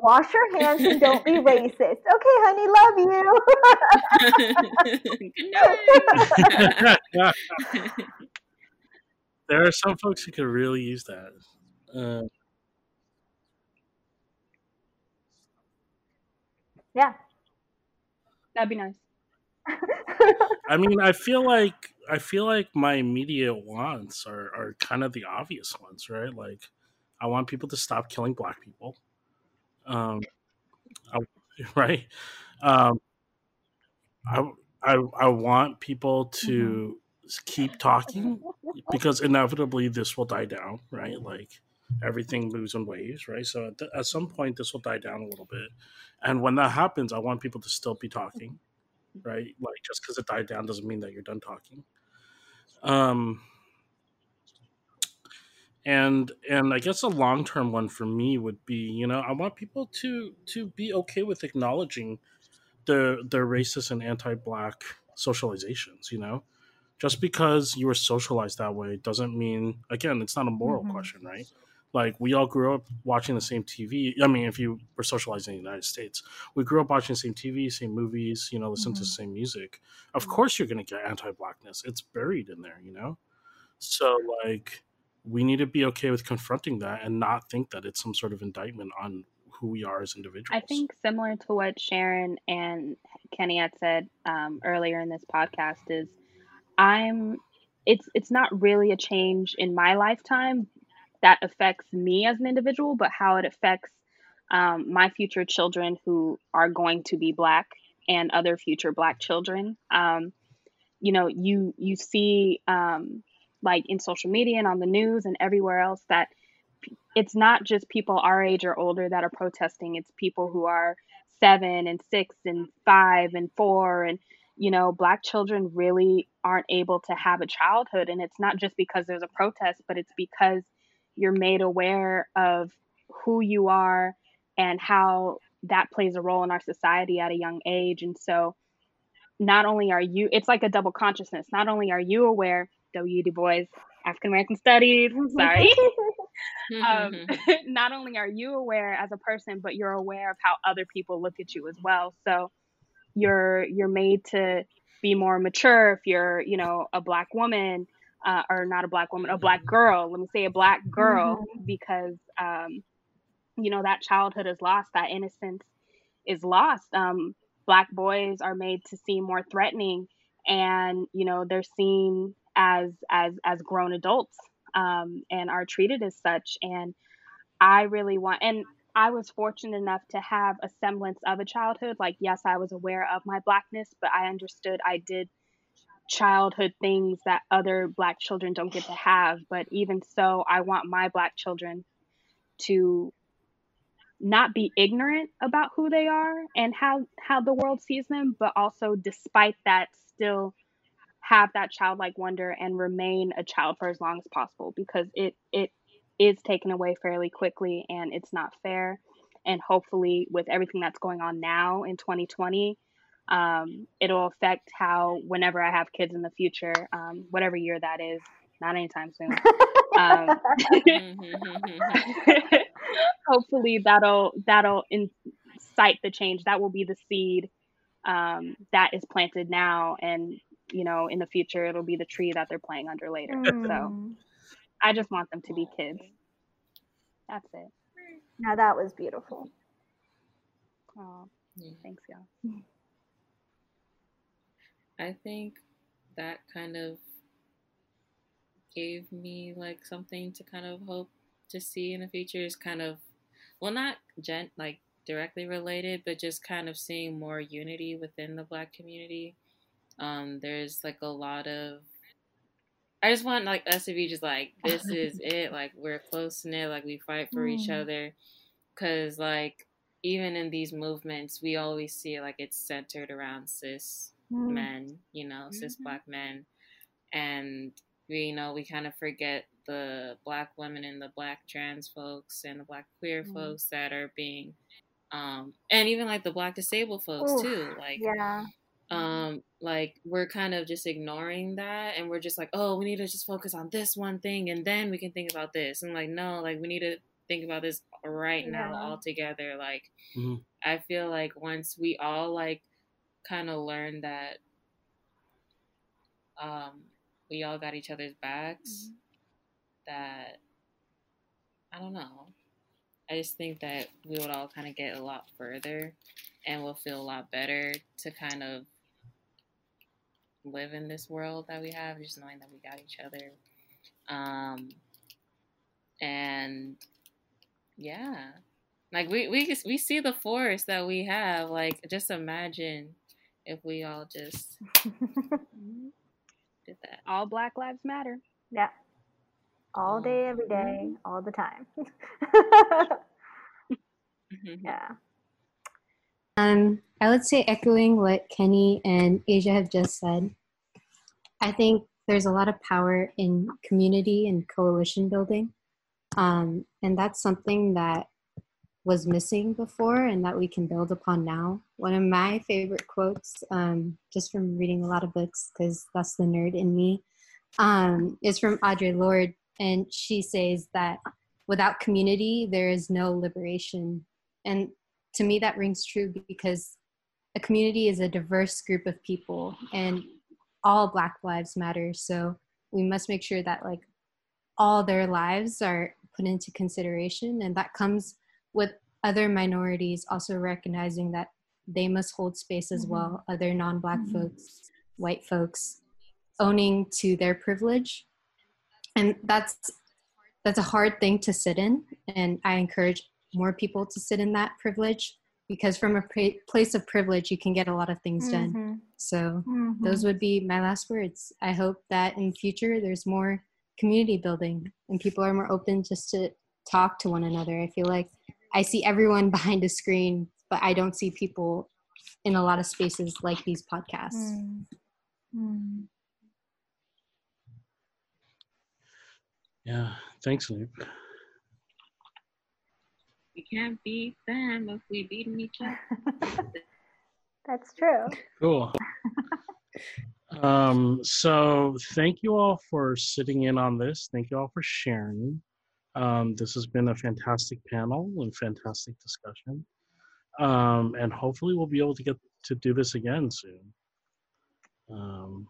Speaker 3: Wash your hands and don't be racist. Okay, honey,
Speaker 2: love you. there are some folks who could really use that. Uh,
Speaker 3: Yeah.
Speaker 6: That'd be nice.
Speaker 2: I mean, I feel like I feel like my immediate wants are, are kind of the obvious ones, right? Like, I want people to stop killing black people, um, I, right? Um, I, I I want people to mm-hmm. keep talking because inevitably this will die down, right? Like, everything moves in waves, right? So at, at some point, this will die down a little bit, and when that happens, I want people to still be talking, right? Like just because it died down doesn't mean that you're done talking. Um, and and I guess a long term one for me would be, you know, I want people to to be okay with acknowledging the the racist and anti black socializations, you know just because you were socialized that way doesn't mean again it's not a moral mm-hmm. question right like we all grew up watching the same TV. I mean, if you were socializing in the United States, we grew up watching the same TV, same movies, you know, listen mm-hmm. to the same music. Of mm-hmm. course, you're going to get anti-blackness. It's buried in there, you know. So like, we need to be okay with confronting that and not think that it's some sort of indictment on who we are as individuals.
Speaker 6: I think similar to what Sharon and Kenny had said um, earlier in this podcast is, I'm. It's it's not really a change in my lifetime, that affects me as an individual, but how it affects um, my future children who are going to be black and other future black children. Um, you know, you you see um, like in social media and on the news and everywhere else that it's not just people our age or older that are protesting. It's people who are seven and six and five and four and you know black children really aren't able to have a childhood and it's not just because there's a protest but it's because you're made aware of who you are and how that plays a role in our society at a young age. And so not only are you it's like a double consciousness. Not only are you aware w du bois african american studies sorry. Um, not only are you aware as a person, but you're aware of how other people look at you as well. So you're you're made to be more mature if you're you know a black woman uh, or not a black woman, a black girl. Let me say a black girl mm-hmm. because um, you know that childhood is lost, that innocence is lost. Um, black boys are made to seem more threatening, and you know they're seen as as as grown adults um, and are treated as such. And I really want, and I was fortunate enough to have a semblance of a childhood. Like, yes, I was aware of my blackness, but I understood I did childhood things that other black children don't get to have. But even so, I want my black children to not be ignorant about who they are and how how the world sees them, but also despite that still have that childlike wonder and remain a child for as long as possible because it it is taken away fairly quickly and it's not fair and hopefully with everything that's going on now in 2020 um, it'll affect how whenever i have kids in the future um, whatever year that is not anytime soon um, hopefully that'll that'll incite the change that will be the seed um, that is planted now and you know, in the future it'll be the tree that they're playing under later. Mm. So I just want them to be kids. That's it.
Speaker 3: Now that was beautiful.
Speaker 6: Oh, thanks, y'all.
Speaker 4: I think that kind of gave me like something to kind of hope to see in the future is kind of well not gent like directly related but just kind of seeing more unity within the black community um, there's like a lot of I just want like us to be just like this is it, like we're close knit, like we fight for mm. each other, because like even in these movements, we always see like it's centered around cis mm. men, you know, mm-hmm. cis black men, and we you know we kind of forget the black women and the black trans folks and the black queer mm. folks that are being um and even like the black disabled folks Ooh, too like
Speaker 3: yeah
Speaker 4: um like we're kind of just ignoring that and we're just like oh we need to just focus on this one thing and then we can think about this and like no like we need to think about this right yeah. now all together like mm-hmm. i feel like once we all like kind of learned that um we all got each other's backs mm-hmm. that i don't know i just think that we would all kind of get a lot further and we'll feel a lot better to kind of live in this world that we have, just knowing that we got each other. Um, and yeah, like we we we see the force that we have. Like, just imagine if we all just did that.
Speaker 6: All Black Lives Matter.
Speaker 3: Yeah. All day, every day, all the time. yeah.
Speaker 5: Um, I would say echoing what Kenny and Asia have just said. I think there's a lot of power in community and coalition building. Um, and that's something that was missing before and that we can build upon now. One of my favorite quotes, um, just from reading a lot of books, because that's the nerd in me, um, is from Audre Lorde. And she says that without community, there is no liberation. And to me, that rings true because a community is a diverse group of people and all black lives matter so we must make sure that like all their lives are put into consideration and that comes with other minorities also recognizing that they must hold space as mm-hmm. well other non-black mm-hmm. folks white folks owning to their privilege and that's that's a hard thing to sit in and i encourage more people to sit in that privilege because from a pra- place of privilege you can get a lot of things done
Speaker 3: Mhm.
Speaker 5: so
Speaker 3: Mhm.
Speaker 5: those would be my last words i hope that in future there's more community building and people are more open just to talk to one another i feel like i see everyone behind a screen but i don't see people in a lot of spaces like these podcasts
Speaker 3: Mm. Mm.
Speaker 2: Yeah. Thanks, Luke.
Speaker 4: We can't beat them if we beat each other.
Speaker 3: That's true.
Speaker 2: Cool. um, so thank you all for sitting in on this. Thank you all for sharing. Um, this has been a fantastic panel and fantastic discussion. Um, and hopefully we'll be able to get to do this again soon. Um,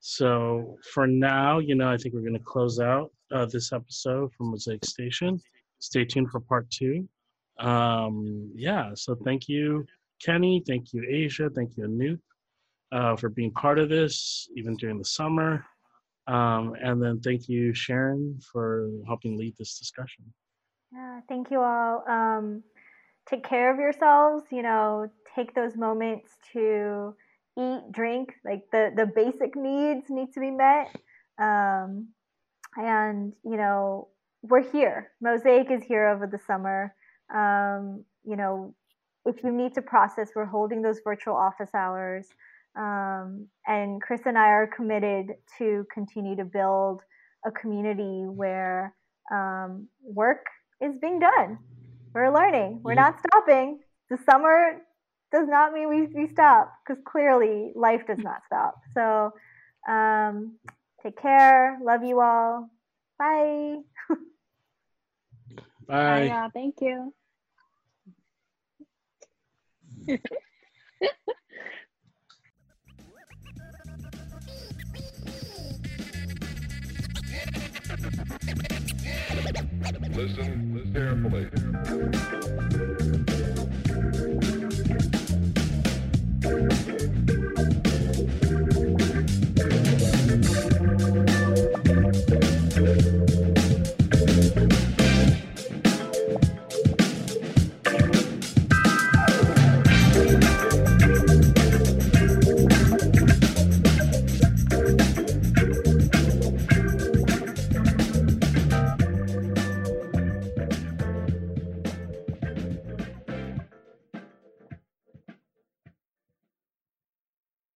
Speaker 2: so for now, you know, I think we're going to close out uh, this episode from Mosaic Station. Stay tuned for part two. Um, yeah, so thank you, Kenny. Thank you, Asia. Thank you, Anoop, uh, for being part of this, even during the summer. Um, and then thank you, Sharon, for helping lead this discussion.
Speaker 3: Yeah, thank you all. Um, take care of yourselves. You know, take those moments to eat, drink. Like the the basic needs need to be met. Um, and you know, we're here. Mosaic is here over the summer. Um, you know, if you need to process, we're holding those virtual office hours. Um, and Chris and I are committed to continue to build a community where um, work is being done. We're learning. We're not stopping. The summer does not mean we, we stop because clearly life does not stop. So um, take care. Love you all. Bye.
Speaker 2: Bye.
Speaker 6: y'all. Thank you.
Speaker 7: Listen listen carefully.